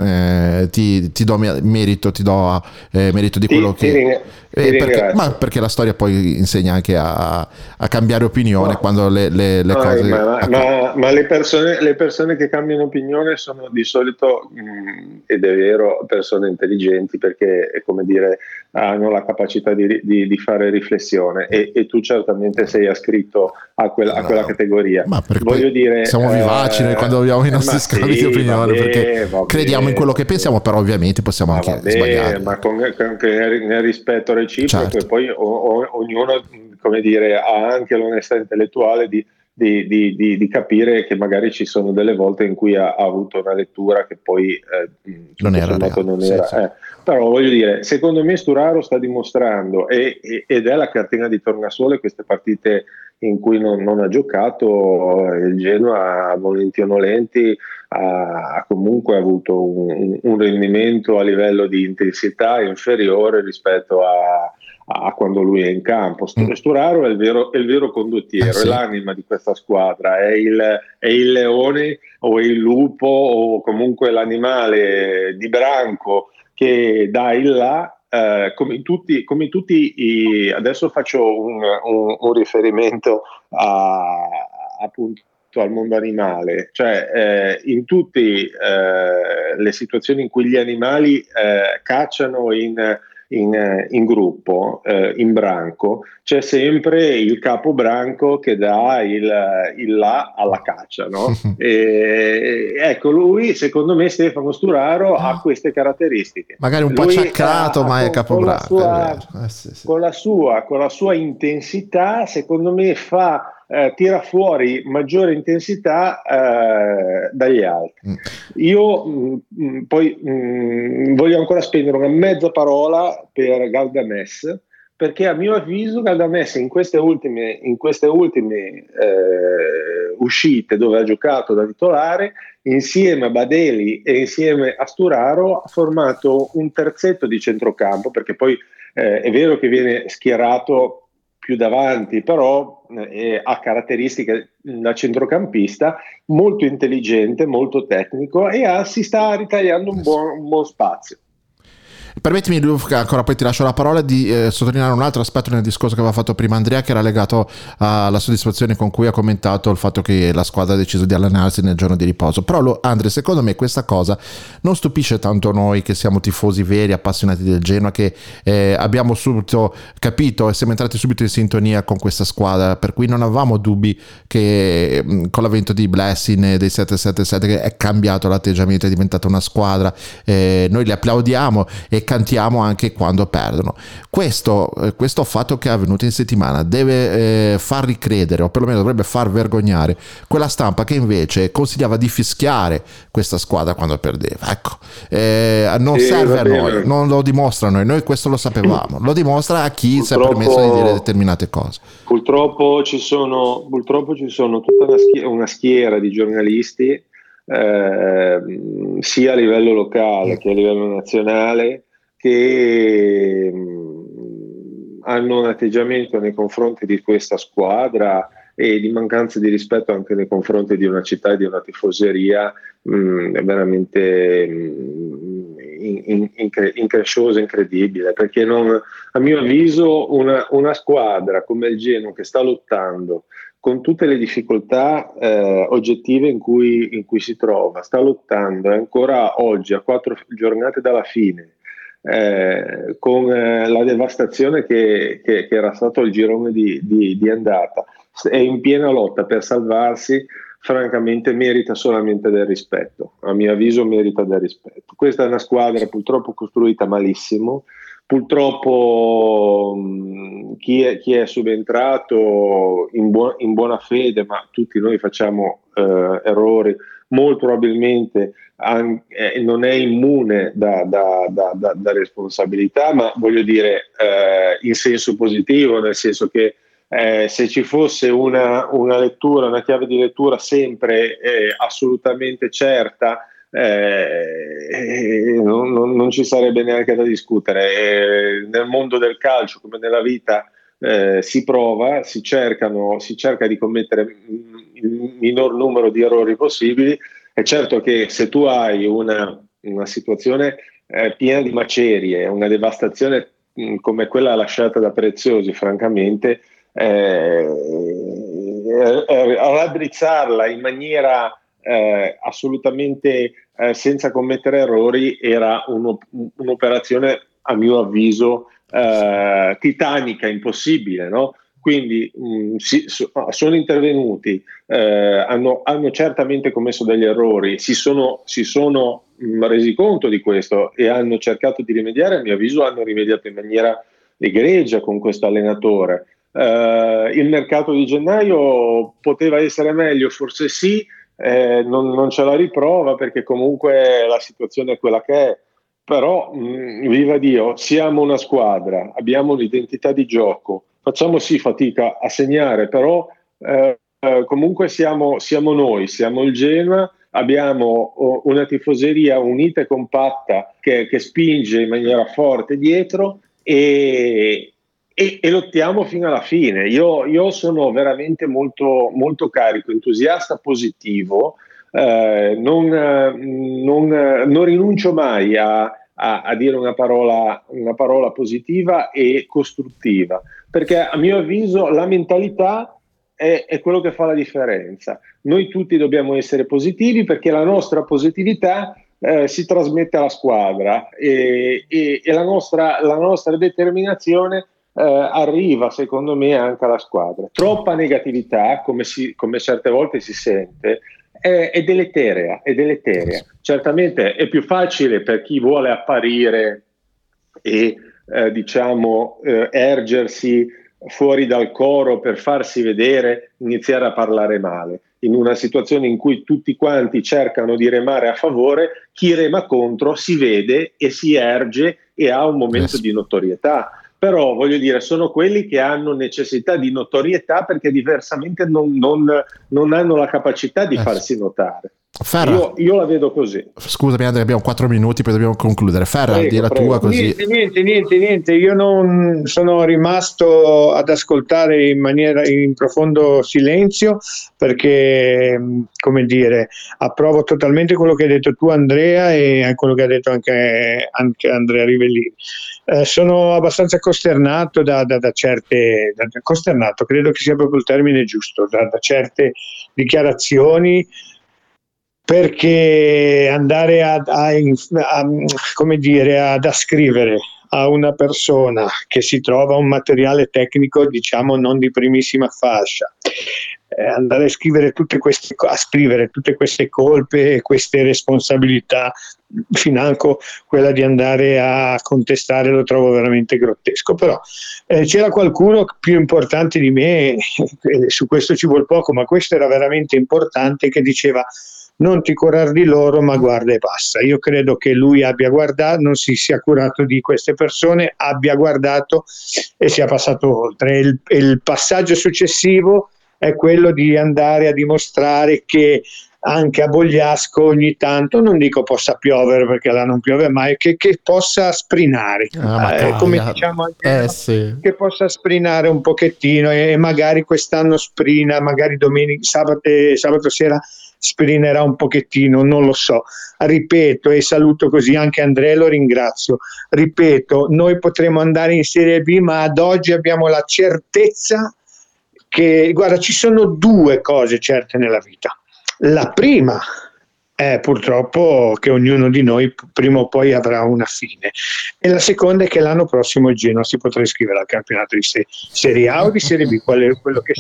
eh, ti, ti, do merito ti do eh, merito di quello ti, che perché, ma perché la storia poi insegna anche a, a cambiare opinione no. quando le, le, le cose... Ma, ma, ma le, persone, le, persone, che cambiano opinione sono di solito, mh, mm, ed è vero, persone intelligenti perché, è come dire, hanno la capacità di, di, di fare riflessione e, e, tu certamente sei ascritto a, quel, a quella categoria. Ma Voglio dire, siamo vivaci eh, quando abbiamo i nostri scambi sì, di opinione vabbè, perché vabbè, crediamo in quello che pensiamo, però ovviamente possiamo anche vabbè, sbagliare. Ma con, con, nel rispetto reciproco certo. e poi o, o, ognuno come dire, ha anche l'onestà intellettuale di, di, di, di, capire che magari ci sono delle volte in cui ha, ha avuto una lettura che poi eh, non era, non era sì. Eh. Però voglio dire secondo me Sturaro sta dimostrando e, e, ed è la cartina di tornasole queste partite in cui non, non ha giocato il Genoa volenti o nolenti ha, ha comunque avuto un, un rendimento a livello di intensità inferiore rispetto a a quando lui è in campo. Mm. Sturaro è il vero, è il vero condottiero, eh sì. è l'anima di questa squadra, è il, è il, leone o il lupo o comunque l'animale di branco che dà il là. Eh, come, tutti, come tutti i, adesso faccio un, un, un riferimento a, appunto al mondo animale, cioè eh, in tutte eh, le situazioni in cui gli animali eh, cacciano in in, eh, in gruppo, eh, in branco, c'è sempre il capo branco che dà il, il là alla caccia. No? e, ecco, lui, secondo me, Stefano Sturaro ha queste caratteristiche. Magari un po' lui acciaccato, ha, ma è capo branco. Eh, sì, sì. Con, la sua, con la sua intensità, secondo me, fa eh, tira fuori maggiore intensità eh, dagli altri. Mm. Io mh, mm, mm, poi mh, voglio ancora spendere una mezza parola per Galdames, perché a mio avviso Galdames in queste ultime, in queste ultime eh, uscite dove ha giocato da titolare, insieme a Badeli e insieme a Sturaro, ha formato un terzetto di centrocampo, perché poi eh, è vero che viene schierato più davanti, però eh, ha caratteristiche da centrocampista, molto intelligente, molto tecnico e ha, si sta ritagliando un buon, un buon spazio. Permettimi Luca, ancora poi ti lascio la parola, di eh, sottolineare un altro aspetto nel discorso che aveva fatto prima Andrea, che era legato alla soddisfazione con cui ha commentato il fatto che la squadra ha deciso di allenarsi nel giorno di riposo. Però lo, Andre, secondo me questa cosa non stupisce tanto noi che siamo tifosi veri, appassionati del Genoa, che eh, abbiamo subito capito e siamo entrati subito in sintonia con questa squadra, per cui non avevamo dubbi che mm, con l'avvento di Blessing e dei 777 che è cambiato l'atteggiamento, è diventata una squadra, eh, noi li applaudiamo e cantiamo anche quando perdono. Questo, eh, questo fatto che è avvenuto in settimana deve eh, far ricredere, o perlomeno dovrebbe far vergognare, quella stampa che invece consigliava di fischiare questa squadra quando perdeva. Ecco, eh, non sì, serve a noi, non lo dimostrano e noi questo lo sapevamo, lo dimostra a chi purtroppo, si è permesso di dire determinate cose. Purtroppo ci sono, purtroppo ci sono tutta una schiera, una schiera di giornalisti eh, sia a livello locale che a livello nazionale che hanno un atteggiamento nei confronti di questa squadra e di mancanza di rispetto anche nei confronti di una città e di una tifoseria mh, veramente mh, in, in, incresciosa, incredibile, perché non, a mio avviso una, una, squadra come il Genoa che sta lottando con tutte le difficoltà eh, oggettive in cui, in cui si trova, sta lottando ancora oggi, a quattro giornate dalla fine, eh, con eh, la devastazione che, che, che, era stato il girone di, di, di, andata, è in piena lotta per salvarsi, francamente merita solamente del rispetto. A mio avviso merita del rispetto. Questa è una squadra purtroppo costruita malissimo. Purtroppo mh, chi, è, chi, è, subentrato in, buo, in, buona fede, ma tutti noi facciamo eh, errori, molto probabilmente an- eh, non è immune da, da, da, da, responsabilità, ma voglio dire eh, in senso positivo, nel senso che eh, se ci fosse una, una, lettura, una chiave di lettura sempre eh, assolutamente certa, eh, non, non, non, ci sarebbe neanche da discutere. Eh, nel mondo del calcio, come nella vita, eh, si prova, si, cercano, si cerca di commettere il minor numero di errori possibili. È certo che se tu hai una, una situazione eh, piena di macerie, una devastazione mh, come quella lasciata da Preziosi, francamente, eh, eh, raddrizzarla in maniera eh, assolutamente eh, senza commettere errori era uno, un'operazione a mio avviso eh, titanica, impossibile, no? Quindi mh, si, so, sono intervenuti, eh, hanno, hanno, certamente commesso degli errori, si sono, si sono mh, resi conto di questo e hanno cercato di rimediare, a mio avviso hanno rimediato in maniera egregia con questo allenatore. Uh, il mercato di gennaio poteva essere meglio, forse sì, eh, non, non, c'è la riprova perché comunque la situazione è quella che è, però mh, viva Dio, siamo una squadra, abbiamo un'identità di gioco, facciamo sì fatica a segnare, però eh, eh, comunque siamo, siamo, noi, siamo il Genoa, abbiamo una tifoseria unita e compatta che, che spinge in maniera forte dietro e, e, e, lottiamo fino alla fine. Io, io sono veramente molto, molto, carico, entusiasta, positivo, eh, non, non, non, rinuncio mai a, a, a dire una parola, una parola, positiva e costruttiva, perché a mio avviso la mentalità è, è quello che fa la differenza. Noi tutti dobbiamo essere positivi perché la nostra positività eh, si trasmette alla squadra e, e, e la, nostra, la, nostra, determinazione eh, arriva secondo me anche alla squadra. Troppa negatività, come, si, come certe volte si sente, è, è, deleterea, è deleterea. Certamente è più facile per chi vuole apparire e eh, diciamo eh, ergersi fuori dal coro per farsi vedere, iniziare a parlare male. In una situazione in cui tutti quanti cercano di remare a favore, chi rema contro si vede e si erge e ha un momento yes. di notorietà però voglio dire, sono quelli che hanno necessità di notorietà perché diversamente non, non, non hanno la capacità di eh. farsi notare. Ferra. Io, io, la vedo così. Scusami, Andrea, abbiamo quattro minuti, poi dobbiamo concludere. Ferra, prego, di la prego. tua così. Niente, niente, niente, niente. Io non sono rimasto ad ascoltare in maniera in profondo silenzio perché, come dire, approvo totalmente quello che hai detto tu, Andrea, e quello che ha detto anche, anche Andrea Rivellini. Eh, sono abbastanza costernato da, da, da certe, da, costernato, credo che sia proprio il termine giusto, da certe dichiarazioni perché andare a, a, a, come dire, ad ascrivere a una persona che si trova un materiale tecnico diciamo non di primissima fascia eh, andare a scrivere, tutte queste, a scrivere tutte queste colpe e queste responsabilità financo quella di andare a contestare lo trovo veramente grottesco però eh, c'era qualcuno più importante di me su questo ci vuole poco ma questo era veramente importante che diceva non ti curar di loro, ma guarda e passa. Io credo che lui abbia guardato, non si sia curato di queste persone, abbia guardato e sia passato oltre. Il, il passaggio successivo è quello di andare a dimostrare che anche a Bogliasco ogni tanto, non dico possa piovere perché là non piove mai, che, che possa sprinare, ah, eh, come diciamo anche, eh, sì. che possa sprinare un pochettino e magari quest'anno sprina, magari domenica, sabato, sabato sera sprinerà un pochettino, non lo so. Ripeto e saluto così anche Andrea, lo ringrazio. Ripeto, noi potremo andare in Serie B, ma ad oggi abbiamo la certezza che, guarda, ci sono due cose certe nella vita. La prima eh, purtroppo che ognuno di noi prima o poi avrà una fine. E la seconda è che l'anno prossimo il Genoa si potrà iscrivere al campionato di se- Serie A o di Serie B, quale, quello che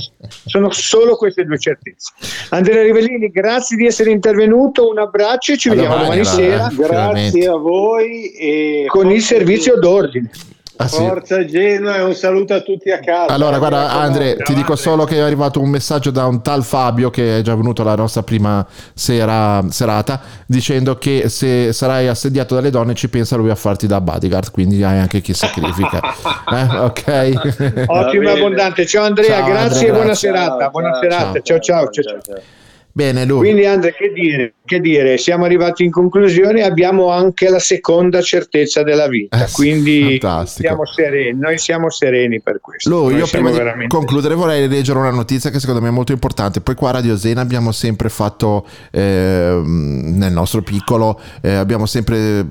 sono solo queste due certezze. Andrea Rivellini, grazie di essere intervenuto, un abbraccio e ci A vediamo domani, domani sera. Grazie a voi e con il servizio d'ordine. Ah, sì. Forza Genoa e un saluto a tutti a casa. Allora, guarda. Andre, ti dico solo che è arrivato un messaggio da un tal Fabio che è già venuto alla nostra prima sera, serata dicendo che se sarai assediato dalle donne ci pensa lui a farti da bodyguard, quindi hai anche chi sacrifica. Eh, ok. Ottimo e abbondante. Ciao Andrea, Ciao, grazie Andrea, e buona grazie. serata. buona serata. Ciao ciao. ciao, ciao. Bene, lui. Quindi Andrea, che dire, che dire? Siamo arrivati in conclusione e abbiamo anche la seconda certezza della vita, Eh quindi siamo sereni, noi siamo sereni per questo. Lu, io prima di veramente- concludere vorrei leggere una notizia che secondo me è molto importante. Poi qua a Radio Zena abbiamo sempre fatto, ehm, nel nostro piccolo, eh, abbiamo sempre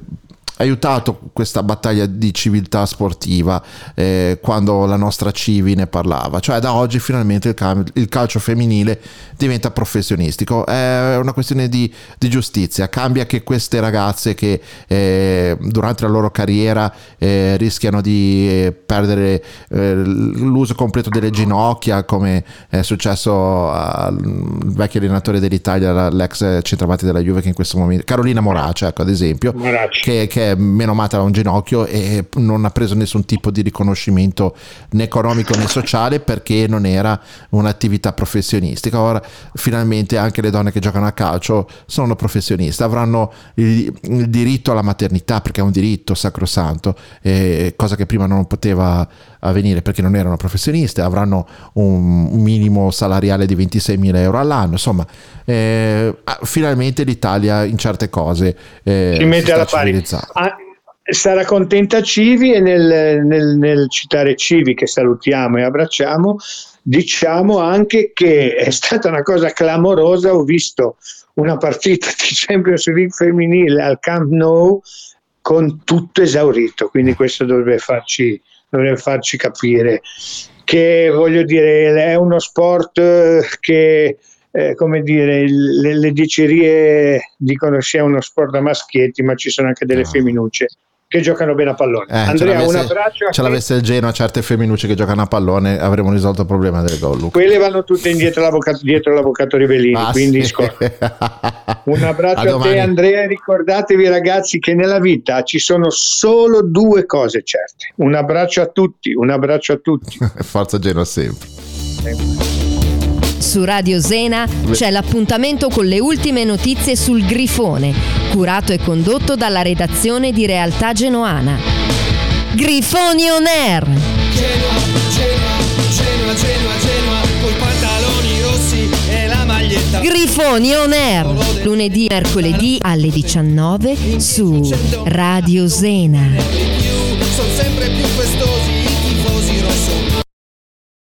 aiutato questa battaglia di civiltà sportiva eh, quando la nostra Civi ne parlava. Cioè da oggi finalmente il, cam- il calcio femminile diventa professionistico. È una questione di, di giustizia. Cambia che queste ragazze che eh, durante la loro carriera eh, rischiano di eh, perdere eh, l'uso completo delle ginocchia come è successo al vecchio allenatore dell'Italia, l'ex centravanti della Juve che in questo momento, Carolina Morace, ecco ad esempio, Morace. che, che è menomata da un ginocchio e non ha preso nessun tipo di riconoscimento né economico né sociale perché non era un'attività professionistica. Ora finalmente anche le donne che giocano a calcio sono professioniste, avranno il, il diritto alla maternità perché è un diritto sacrosanto, eh, cosa che prima non poteva avvenire perché non erano professioniste, avranno un, minimo salariale di 26.000 euro all'anno, insomma eh, finalmente l'Italia in certe cose eh, si mette alla pari. Ah, sarà contenta Civi e nel, nel- nel citare Civi che salutiamo e abbracciamo, diciamo anche che è stata una cosa clamorosa. Ho visto una partita di Champions League femminile al Camp Nou con tutto esaurito, quindi questo dovrebbe farci, dovrebbe farci capire che voglio dire è uno sport eh, che eh, come dire le, le dicerie dicono sia uno sport da maschietti ma ci sono anche delle femminucce che giocano bene a pallone Eh, Andrea un abbraccio ce l'avesse il Genoa certe femminucce che giocano a pallone avremmo risolto il problema del gol Luca. quelle vanno tutte indietro l'avvocato, dietro l'avvocato Rivellini Ah, quindi sì. un abbraccio A a, te. Andrea ricordatevi ragazzi che nella vita ci sono solo due cose certe un abbraccio a tutti un abbraccio a tutti forza Genoa sempre Su Radio Zena c'è l'appuntamento con le ultime notizie sul Grifone, curato e condotto dalla redazione di Realtà Genoana. Grifoni on air! Genoa, Genoa, Genoa, Genoa, coi pantaloni rossi e la maglietta. Grifoni on air! Lunedì e mercoledì alle 19 su Radio Zena.